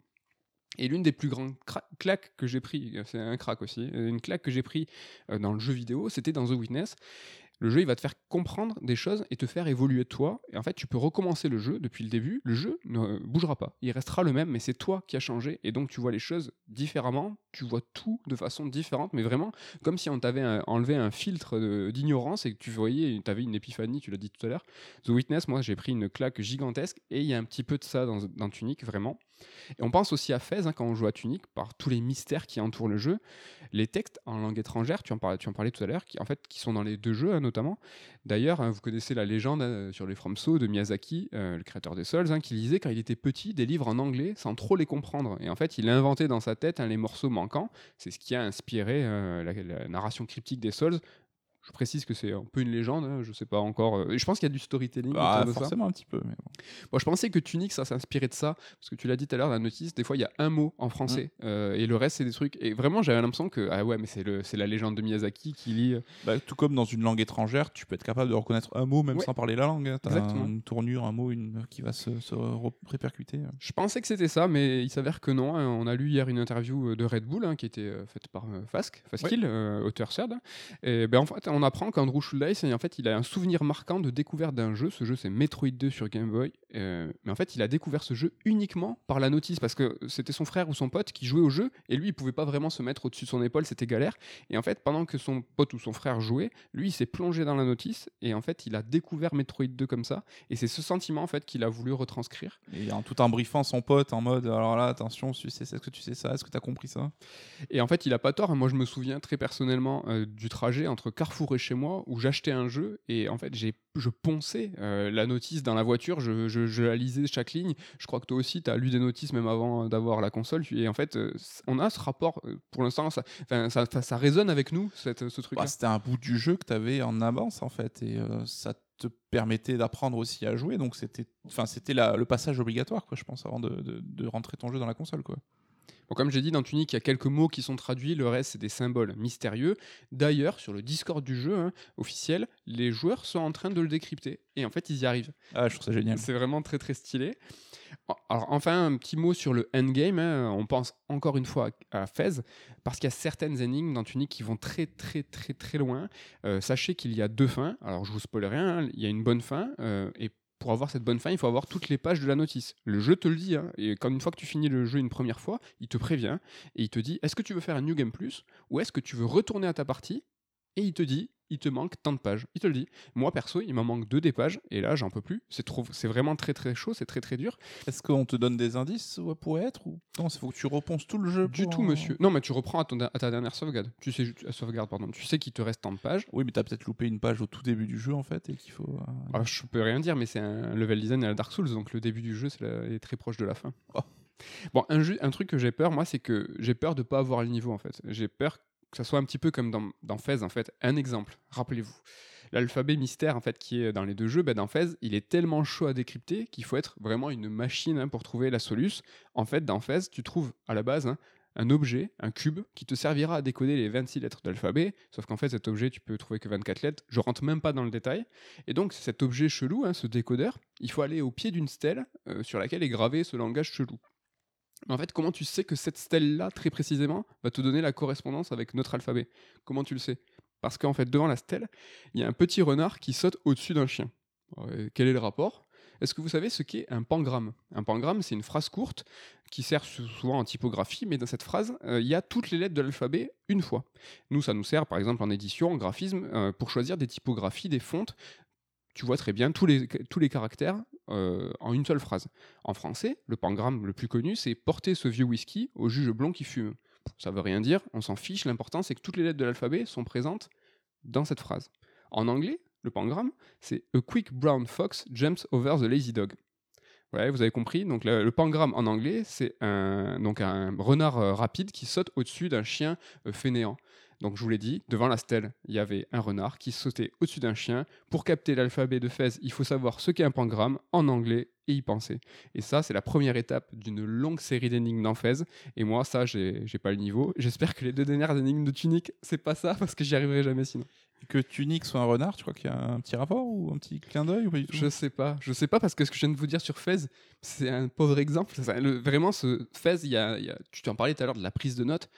Speaker 1: Et l'une des plus grandes claques que j'ai pris, c'est un crack aussi, une claque que j'ai pris euh, dans le jeu vidéo, c'était dans The Witness. Le jeu, il va te faire comprendre des choses et te faire évoluer toi. Et en fait, tu peux recommencer le jeu depuis le début. Le jeu ne bougera pas. Il restera le même, mais c'est toi qui as changé. Et donc, tu vois les choses différemment tu vois tout de façon différente, mais vraiment comme si on t'avait euh, enlevé un filtre d'ignorance et que tu voyais, tu avais une épiphanie, tu l'as dit tout à l'heure. The Witness, moi j'ai pris une claque gigantesque et il y a un petit peu de ça dans, dans Tunic, vraiment. Et on pense aussi à Fez hein, quand on joue à Tunic, par tous les mystères qui entourent le jeu. Les textes en langue étrangère, tu en parlais, tu en parlais tout à l'heure, qui, en fait, qui sont dans les deux jeux hein, notamment. D'ailleurs, hein, vous connaissez la légende sur les FromSo de Miyazaki, euh, le créateur des Souls, qui lisait quand il était petit des livres en anglais sans trop les comprendre. Et en fait, il a inventé dans sa tête les morceaux manquants. C'est ce qui a inspiré euh, la, la narration cryptique des Souls. Je précise que c'est un peu une légende, hein, je sais pas encore. euh, je pense qu'il y a du storytelling
Speaker 2: Ah,
Speaker 1: autour de ça.
Speaker 2: forcément un petit peu. mais bon.
Speaker 1: Je pensais que Tunic, ça s'inspirait de ça, parce que tu l'as dit tout à l'heure, la notice, des fois, il y a un mot en français,
Speaker 2: Mm.
Speaker 1: euh, et le reste, c'est des trucs. Et vraiment, j'avais l'impression que, ah ouais, mais c'est la légende de Miyazaki qui lit. euh,
Speaker 2: Bah, tout comme dans une langue étrangère, tu peux être capable de reconnaître un mot même
Speaker 1: Ouais.
Speaker 2: sans parler la langue.
Speaker 1: Exactement.
Speaker 2: une tournure, un mot une... qui va se, répercuter.
Speaker 1: Je pensais que c'était ça, mais il s'avère que non. hein. On a lu hier une interview de Red Bull hein, qui était faite par Fask, Faskill, euh, auteur CERD. Et ben, en fait, on apprend qu'Andrew Schuldeis, en fait, il a un souvenir marquant de découverte d'un jeu. Ce jeu, c'est Metroid 2 sur Game Boy. Euh, mais en fait, il a découvert ce jeu uniquement par la notice, parce que c'était son frère ou son pote qui jouait au jeu, et lui, il pouvait pas vraiment se mettre au-dessus de son épaule, c'était galère. Et en fait, pendant que son pote ou son frère jouait, lui, il s'est plongé dans la notice, et en fait, il a découvert Metroid 2 comme ça. Et c'est ce sentiment, en fait, qu'il a voulu retranscrire.
Speaker 2: Et en tout en briefant son pote en mode alors là, attention, tu sais, est-ce que tu sais ça Est-ce que tu as compris ça?
Speaker 1: Et en fait, il a pas tort. hein. Moi, je me souviens très personnellement euh, du trajet entre Carrefour et chez moi où j'achetais un jeu et en fait, j'ai, je ponçais euh, la notice dans la voiture. Je, je, la lisais chaque ligne. Je crois que toi aussi, tu as lu des notices même avant euh, d'avoir la console. Et en fait, euh, on a ce rapport. Pour l'instant, ça, ça, ça, résonne avec nous, cette, ce truc-là.
Speaker 2: Bah, C'était un bout du jeu que tu avais en avance en fait. Et ça te permettait d'apprendre aussi à jouer. Donc c'était le passage obligatoire, quoi, je pense, avant de, de- de rentrer ton jeu dans la console. Quoi.
Speaker 1: Bon, comme j'ai dit, dans Tunic, il y a quelques mots qui sont traduits, le reste, c'est des symboles mystérieux. D'ailleurs, sur le Discord du jeu hein, officiel, les joueurs sont en train de le décrypter. Et en fait, ils y arrivent.
Speaker 2: Ah, je trouve ça génial.
Speaker 1: C'est vraiment très très stylé. Alors enfin un petit mot sur le endgame, hein. on pense encore une fois à à Fez, parce qu'il y a certaines énigmes dans Tunic qui vont très très très très loin. Euh, sachez qu'il y a deux fins, alors je vous spoil rien, hein. il y a une bonne fin, euh, et pour avoir cette bonne fin, il faut avoir toutes les pages de la notice. Le jeu te le dit, hein. et quand une fois que tu finis le jeu une première fois, il te prévient, et il te dit, est-ce que tu veux faire un New Game Plus, ou est-ce que tu veux retourner à ta partie, et il te dit, il te manque tant de pages. Il te le dit. Moi, perso, il m'en manque deux des pages, et là, j'en peux plus. C'est trop, c'est vraiment très très chaud, c'est très très dur.
Speaker 2: Est-ce qu'on te donne des indices ça pourrait être ou non Il faut que tu reponces tout le jeu.
Speaker 1: Du
Speaker 2: pour,
Speaker 1: tout,
Speaker 2: euh,
Speaker 1: monsieur. Non, mais tu reprends à, ton- à ta dernière sauvegarde. Tu sais, à sauvegarde, pardon. Tu sais qu'il te reste tant de pages.
Speaker 2: Oui, mais t'as peut-être loupé une page au tout début du jeu en fait et qu'il faut. euh,
Speaker 1: Ah, je peux rien dire, mais c'est un level design à la Dark Souls, donc le début du jeu la- est très proche de la fin.
Speaker 2: Oh.
Speaker 1: Bon, un, jeu- un truc que j'ai peur, moi, c'est que j'ai peur de pas avoir le niveau en fait. J'ai peur que ça soit un petit peu comme dans, dans en fait. Un exemple, rappelez-vous. L'alphabet mystère en fait qui est dans les deux jeux, ben, dans Fez, il est tellement chaud à décrypter qu'il faut être vraiment une machine hein, pour trouver la soluce. En fait, dans Fez, tu trouves à la base hein, un objet, un cube, qui te servira à décoder les 26 lettres de l'alphabet, sauf qu'en fait cet objet tu peux trouver que 24 lettres, je rentre même pas dans le détail, et donc cet objet chelou, hein, ce décodeur, il faut aller au pied d'une stèle euh, sur laquelle est gravé ce langage chelou. En fait, comment tu sais que cette stèle-là, très précisément, va te donner la correspondance avec notre alphabet? Comment tu le sais? Parce qu'en fait, devant la stèle, il y a un petit renard qui saute au-dessus d'un chien. Euh, quel est le rapport? Est-ce que vous savez ce qu'est un pangramme? Un pangramme, c'est une phrase courte qui sert sou- souvent en typographie, mais dans cette phrase, euh, il y a toutes les lettres de l'alphabet une fois. Nous, ça nous sert, par exemple, en édition, en graphisme, euh, pour choisir des typographies, des fontes. Tu vois très bien tous les, caractères euh, en une seule phrase. En français, le pangramme le plus connu, c'est porter ce vieux whisky au juge blond qui fume. Ça veut rien dire, on s'en fiche, l'important c'est que toutes les lettres de l'alphabet sont présentes dans cette phrase. En anglais, le pangramme, c'est A quick brown fox jumps over the lazy dog. Ouais, vous avez compris. Donc le, le pangramme en anglais, c'est un, donc un renard euh, rapide qui saute au-dessus d'un chien euh, fainéant. Donc je vous l'ai dit, devant la stèle, il y avait un renard qui sautait au-dessus d'un chien. Pour capter l'alphabet de Fez, il faut savoir ce qu'est un pangramme en anglais et y penser. Et ça, c'est la première étape d'une longue série d'énigmes dans Fez. Et moi, ça, j'ai pas le niveau. J'espère que les deux dernières énigmes de Tunic, c'est pas ça, parce que j'y arriverai jamais sinon.
Speaker 2: Que Tunic soit un renard, tu crois qu'il y a un petit rapport ou un petit clin d'œil ou pas du tout?
Speaker 1: Je sais pas, je sais pas parce que ce que je viens de vous dire sur Fez, c'est un pauvre exemple. Le- vraiment, ce Fez, il y a, il y a- tu t'en parlais tout à l'heure de la prise de notes.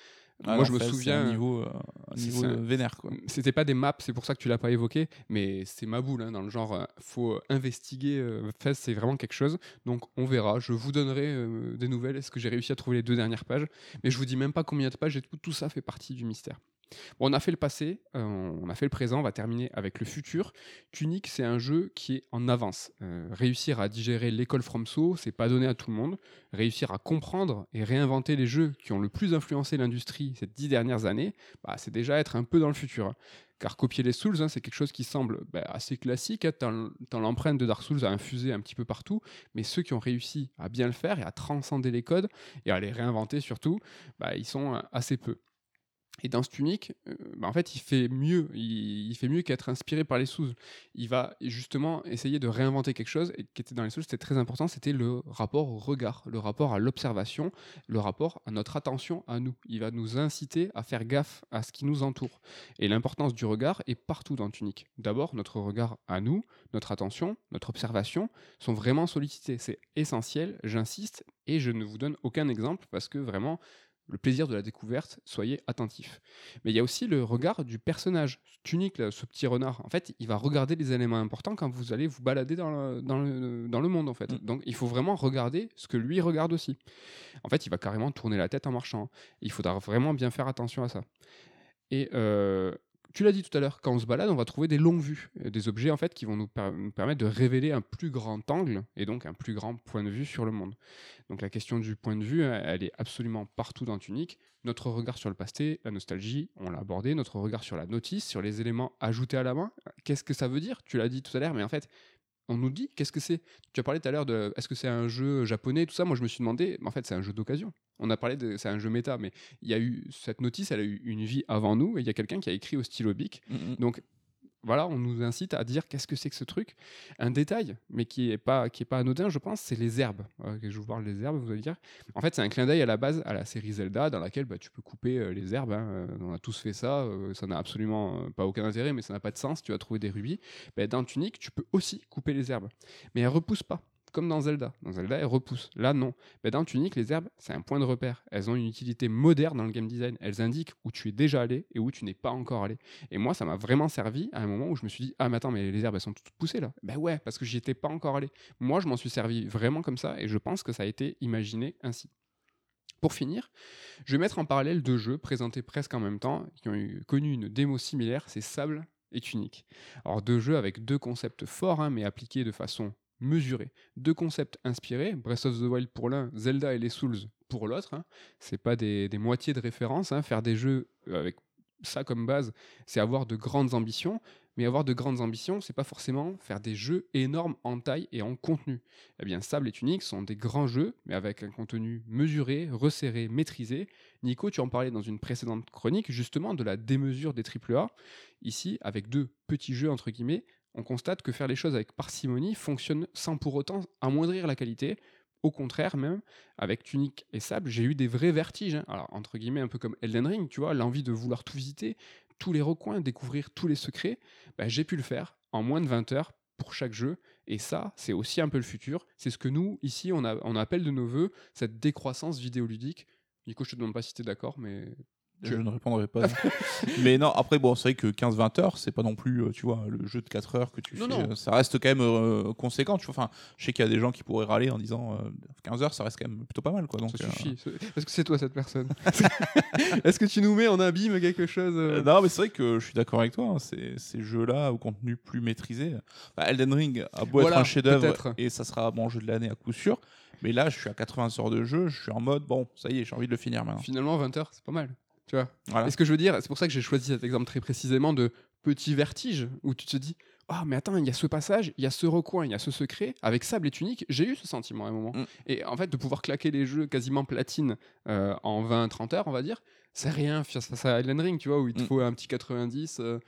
Speaker 2: Ah
Speaker 1: Moi, je me souviens.
Speaker 2: un niveau, euh, un niveau vénère quoi.
Speaker 1: C'était pas des maps, c'est pour ça que tu l'as pas évoqué, mais c'est ma boule, hein, dans le genre, euh, faut investiguer, euh, Fez, c'est vraiment quelque chose, donc on verra, je vous donnerai euh, des nouvelles, est-ce que j'ai réussi à trouver les deux dernières pages, mais je vous dis même pas combien de pages, et tout, tout ça fait partie du mystère. On a fait le passé, euh, on a fait le présent, on va terminer avec le futur. Tunic, c'est un jeu qui est en avance. Euh, réussir à digérer l'école FromSo, c'est pas donné à tout le monde. Réussir à comprendre et réinventer les jeux qui ont le plus influencé l'industrie ces dix dernières années, bah, c'est déjà être un peu dans le futur. hein. Car copier les Souls, hein, c'est quelque chose qui semble bah, assez classique, hein, tant, l'empreinte de Dark Souls a infusé un petit peu partout, mais ceux qui ont réussi à bien le faire et à transcender les codes, et à les réinventer surtout, bah, ils sont euh, assez peu. Et dans Tunic, euh, bah, en fait, il fait mieux. Il, fait mieux qu'être inspiré par les Souls. Il va justement essayer de réinventer quelque chose et qui était dans les Souls, c'était très important. C'était le rapport au regard, le rapport à l'observation, le rapport à notre attention à nous. Il va nous inciter à faire gaffe à ce qui nous entoure. Et l'importance du regard est partout dans Tunic. D'abord, notre regard à nous, notre attention, notre observation sont vraiment sollicités. C'est essentiel, j'insiste, et je ne vous donne aucun exemple parce que vraiment, le plaisir de la découverte, soyez attentifs. Mais il y a aussi le regard du personnage. Tunic, là, ce petit renard, en fait, il va regarder les éléments importants quand vous allez vous balader dans le, dans le, dans le monde, en fait.
Speaker 2: Mm.
Speaker 1: Donc, il faut vraiment regarder ce que lui regarde aussi. En fait, il va carrément tourner la tête en marchant. Il faudra vraiment bien faire attention à ça. Et euh, tu l'as dit tout à l'heure, quand on se balade, on va trouver des longues vues, euh, des objets en fait qui vont nous, per- nous permettre de révéler un plus grand angle et donc un plus grand point de vue sur le monde. Donc la question du point de vue, hein, elle est absolument partout dans Tunic. Notre regard sur le passé, la nostalgie, on l'a abordé. Notre regard sur la notice, sur les éléments ajoutés à la main. Qu'est-ce que ça veut dire? Tu l'as dit tout à l'heure, mais en fait, on nous dit qu'est-ce que c'est. Tu as parlé tout à l'heure de est-ce que c'est un jeu japonais, tout ça. Moi, je me suis demandé, en fait, c'est un jeu d'occasion. On a parlé de c'est un jeu méta, mais il y a eu cette notice, elle a eu une vie avant nous, et il y a quelqu'un qui a écrit au stylo bic.
Speaker 2: Mm,
Speaker 1: Donc voilà, on nous incite à dire qu'est-ce que c'est que ce truc. Un détail, mais qui est pas pas anodin, je pense, c'est les herbes. Euh, je vous parle des herbes, vous allez dire. En fait, c'est un clin d'œil à la base à la série Zelda, dans laquelle bah, tu peux couper euh, les herbes. hein. Euh, On a tous fait ça. ça n'a absolument pas aucun intérêt, mais ça n'a pas de sens. Tu vas trouver des rubis. Ben, dans Tunic, tu peux aussi couper les herbes, mais elles repoussent pas. Comme dans Zelda. Dans Zelda, elles repoussent. Là, non. Ben, dans Tunic, les herbes, c'est un point de repère. Elles ont une utilité moderne dans le game design. Elles indiquent où tu es déjà allé et où tu n'es pas encore allé. Et moi, ça m'a vraiment servi à un moment où je me suis dit Ah, mais attends, mais les herbes, elles sont toutes poussées là. Ben ouais, parce que j'y étais pas encore allé. Moi, je m'en suis servi vraiment comme ça et je pense que ça a été imaginé ainsi. Pour finir, je vais mettre en parallèle deux jeux présentés presque en même temps qui ont connu une démo similaire c'est Sable et Tunic. Alors, deux jeux avec deux concepts forts, hein, mais appliqués de façon mesurée. Deux concepts inspirés Breath of the Wild pour l'un, Zelda et les Souls pour l'autre. hein. C'est pas des, des moitiés de référence. hein. Faire des jeux euh, avec ça comme base, c'est avoir de grandes ambitions. Mais avoir de grandes ambitions, c'est pas forcément faire des jeux énormes en taille et en contenu. Eh bien, Sable et Tunic sont des grands jeux, mais avec un contenu mesuré, resserré, maîtrisé. Nico, tu en parlais dans une précédente chronique, justement, de la démesure des AAA. Ici, avec deux petits jeux, entre guillemets, on constate que faire les choses avec parcimonie fonctionne sans pour autant amoindrir la qualité. Au contraire, même, avec Tunic et Sable, j'ai eu des vrais vertiges. hein. Alors, entre guillemets, un peu comme Elden Ring, tu vois, l'envie de vouloir tout visiter, tous les recoins, découvrir tous les secrets, bah, j'ai pu le faire en moins de 20 heures pour chaque jeu. Et ça, c'est aussi un peu le futur. C'est ce que nous, ici, on, appelle de nos voeux cette décroissance vidéoludique. Nico, je te demande pas si tu d'accord, mais
Speaker 2: Je ne répondrai pas. mais non, après, bon, c'est vrai que 15-20 heures, c'est pas non plus, euh, tu vois, le jeu de 4 heures que tu
Speaker 1: Non,
Speaker 2: fais.
Speaker 1: non.
Speaker 2: euh, Ça reste quand même euh, conséquent. Tu vois. Enfin, je sais qu'il y a des gens qui pourraient râler en disant euh, 15 heures, ça reste quand même plutôt pas mal. Quoi. Donc,
Speaker 1: ça
Speaker 2: euh,
Speaker 1: suffit. Est-ce que c'est toi cette personne Est-ce que tu nous mets en abîme quelque chose euh
Speaker 2: Euh, non, mais c'est vrai que je suis d'accord avec toi. hein, ces, ces jeux-là, au contenu plus maîtrisé. Bah, Elden Ring a beau
Speaker 1: Voilà,
Speaker 2: être un chef-d'œuvre et ça sera mon jeu de l'année à coup sûr. Mais là, je suis à 80 heures de jeu. Je suis en mode, bon, ça y est, j'ai envie de le finir maintenant.
Speaker 1: Finalement, 20 heures, c'est pas mal. Tu vois
Speaker 2: Voilà.
Speaker 1: Et ce que je veux dire, c'est pour ça que j'ai choisi cet exemple très précisément de petit vertige où tu te dis Ah, mais attends, il y a ce passage, il y a ce recoin, il y a ce secret. Avec Sable et Tunique, j'ai eu ce sentiment à un moment.
Speaker 2: Mm.
Speaker 1: Et en fait, de pouvoir claquer les jeux quasiment platine euh, en 20-30 heures, on va dire, c'est rien face à Elden Ring, tu vois, où il te
Speaker 2: Mm.
Speaker 1: faut un petit 90. euh,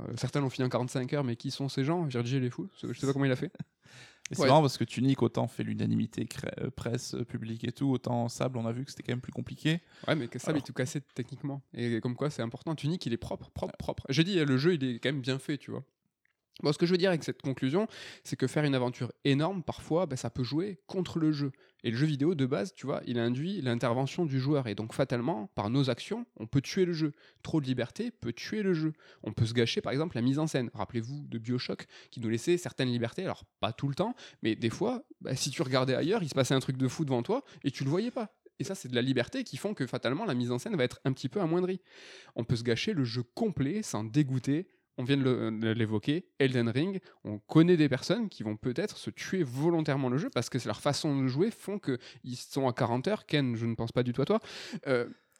Speaker 1: euh, certains l'ont fini en 45 heures, mais qui sont ces gens? Virgil les fous Je sais pas comment il a fait.
Speaker 2: Et c'est
Speaker 1: Ouais.
Speaker 2: marrant parce que Tunic, autant fait l'unanimité euh, presse, euh, public et tout, autant Sable, on a vu que c'était quand même plus compliqué.
Speaker 1: Ouais, mais que Sable
Speaker 2: Alors.
Speaker 1: est tout cassé techniquement. Et comme quoi, c'est important. Tunique, il est propre, propre, propre. J'ai dit, le jeu, il est quand même bien fait, tu vois. Ce que je veux dire avec cette conclusion, c'est que faire une aventure énorme, parfois, bah, ça peut jouer contre le jeu. Et le jeu vidéo, de base, tu vois, il induit l'intervention du joueur. Et donc, fatalement, par nos actions, on peut tuer le jeu. Trop de liberté peut tuer le jeu. On peut se gâcher, par exemple, la mise en scène. Rappelez-vous de Bioshock, qui nous laissait certaines libertés. Alors, pas tout le temps, mais des fois, bah, si tu regardais ailleurs, il se passait un truc de fou devant toi et tu le voyais pas. Et ça, c'est de la liberté qui font que fatalement, la mise en scène va être un petit peu amoindrie. On peut se gâcher le jeu complet sans dégoûter on vient de l'évoquer, Elden Ring, on connaît des personnes qui vont peut-être se tuer volontairement le jeu parce que leur façon de jouer font qu'ils sont à 40 heures. Ken, je ne pense pas du tout à toi.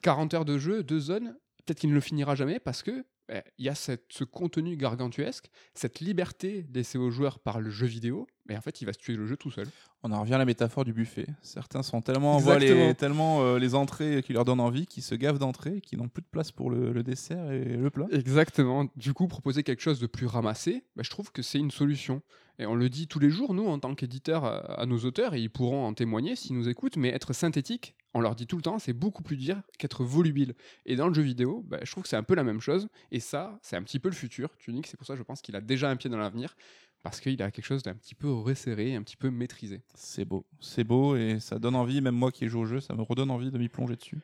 Speaker 1: 40 euh, heures de jeu, deux zones, peut-être qu'il ne le finira jamais parce que bah, il y a ce contenu gargantuesque, cette liberté laissée aux joueurs par le jeu vidéo, mais en fait, il va se tuer le jeu tout seul.
Speaker 2: On en revient à la métaphore du buffet. Certains sont tellement les, tellement euh, les entrées qui leur donnent envie, qui se gavent d'entrées, qui n'ont plus de place pour le, dessert et le plat.
Speaker 1: Exactement. Du coup, proposer quelque chose de plus ramassé, bah, je trouve que c'est une solution. Et on le dit tous les jours, nous, en tant qu'éditeurs, à, nos auteurs, et ils pourront en témoigner s'ils nous écoutent, mais être synthétique, on leur dit tout le temps, c'est beaucoup plus dur qu'être volubile. Et dans le jeu vidéo, bah, je trouve que c'est un peu la même chose. Et ça, c'est un petit peu le futur. Tunic, c'est pour ça que je pense qu'il a déjà un pied dans l'avenir parce qu'il a quelque chose d'un petit peu resserré, un petit peu maîtrisé.
Speaker 2: C'est beau, c'est beau et ça donne envie, même moi qui joue au jeu, ça me redonne envie de m'y plonger dessus.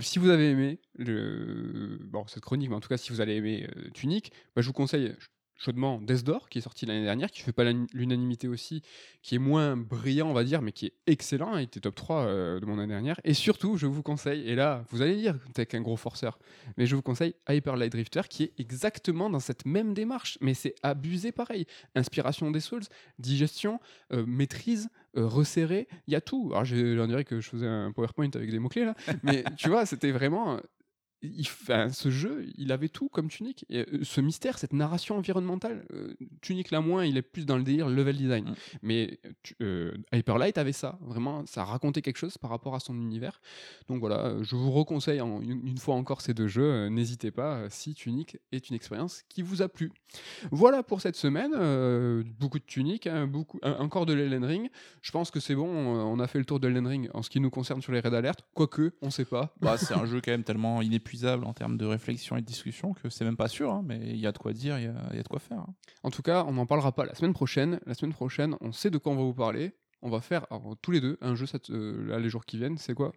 Speaker 1: Si vous avez aimé le... bon, cette chronique, mais en tout cas si vous allez aimer euh, Tunic, bah, je vous conseille, chaudement Death Door, qui est sorti l'année dernière, qui fait pas l'unanimité aussi, qui est moins brillant, on va dire, mais qui est excellent. Il était top 3 euh, de mon année dernière. Et surtout, je vous conseille, et là, vous allez dire t'es qu'un gros forceur, mais je vous conseille Hyper Light Drifter, qui est exactement dans cette même démarche. Mais c'est abusé pareil. Inspiration des Souls, digestion, euh, maîtrise, euh, resserré, il y a tout. Alors, j'en dirais que je faisais un PowerPoint avec des mots-clés là, mais tu vois, c'était vraiment il, ce jeu, il avait tout comme Tunic. Et, euh, ce mystère, cette narration environnementale, euh, Tunic là moins, il est plus dans le délire level design. Mm. Mais euh, Hyperlight avait ça, vraiment, ça racontait quelque chose par rapport à son univers. Donc voilà, je vous reconseille une, fois encore ces deux jeux. N'hésitez pas si Tunic est une expérience qui vous a plu. Voilà pour cette semaine. beaucoup de Tunic, hein, beaucoup, encore de l'Elden Ring. Je pense que c'est bon, on a fait le tour de l'Elden Ring en ce qui nous concerne sur les raids d'alerte. Quoique, on sait pas.
Speaker 2: Bah, c'est un jeu quand même tellement inépuisable en termes de réflexion et de discussion que c'est même pas sûr, hein, mais il y a de quoi dire, il y, a de quoi faire. Hein.
Speaker 1: En tout cas, on n'en parlera pas la semaine prochaine. La semaine prochaine, on sait de quoi on va vous parler. On va faire tous les deux un jeu cette, euh, les jours qui viennent. C'est quoi?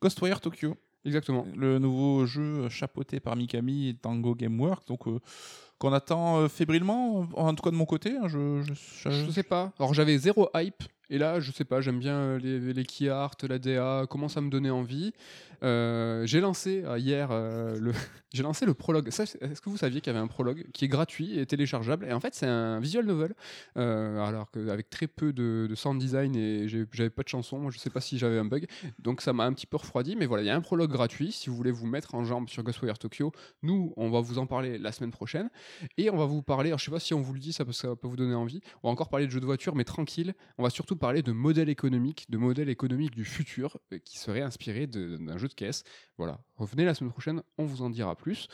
Speaker 2: Ghostwire Tokyo.
Speaker 1: Exactement.
Speaker 2: Le nouveau jeu chapeauté par Mikami et Tango Gameworks. Donc, euh, qu'on attend euh, fébrilement, en tout cas de mon côté. Hein, je,
Speaker 1: je, je, sais pas. Alors, j'avais zéro hype. Et là, je sais pas, j'aime bien les, les key art, la DA, commence à me donner envie. Euh, j'ai lancé euh, hier euh, le j'ai lancé le prologue. Est-ce que vous saviez qu'il y avait un prologue qui est gratuit et téléchargeable? Et en fait, c'est un visual novel, alors qu'avec très peu de, sound design et j'avais pas de chanson. Moi, je sais pas si j'avais un bug, donc ça m'a un petit peu refroidi. Mais voilà, il y a un prologue gratuit si vous voulez vous mettre en jambe sur Ghostwire Tokyo. Nous, on va vous en parler la semaine prochaine et on va vous parler. Alors, je sais pas si on vous le dit, ça peut, ça peut vous donner envie. On va encore parler de jeux de voiture, mais tranquille. On va surtout parler de modèles économiques, de modèles économiques du futur qui seraient inspirés d'un jeu de Voilà, revenez la semaine prochaine, on vous en dira plus.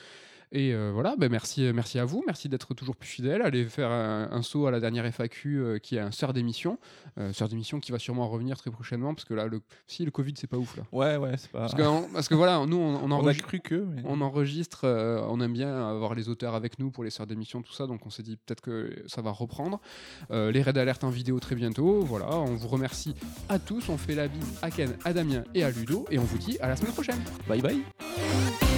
Speaker 1: Et euh, voilà, ben merci, euh, merci à vous, merci d'être toujours plus fidèle. Allez faire un, saut à la dernière FAQ euh, qui est un sœur d'émission, sœur d'émission qui va sûrement revenir très prochainement parce que là, le, si le Covid, c'est pas ouf là.
Speaker 2: Ouais, ouais, c'est pas.
Speaker 1: Parce que, parce que voilà, nous, on,
Speaker 2: on,
Speaker 1: enregistre,
Speaker 2: cru que,
Speaker 1: on enregistre, on aime bien avoir les auteurs avec nous pour les sœurs d'émission, tout ça, donc on s'est dit peut-être que ça va reprendre. les raids d'alerte en vidéo très bientôt. Voilà, on vous remercie à tous, on fait la bise à Ken, à Damien et à Ludo, et on vous dit à la semaine prochaine.
Speaker 2: Bye bye.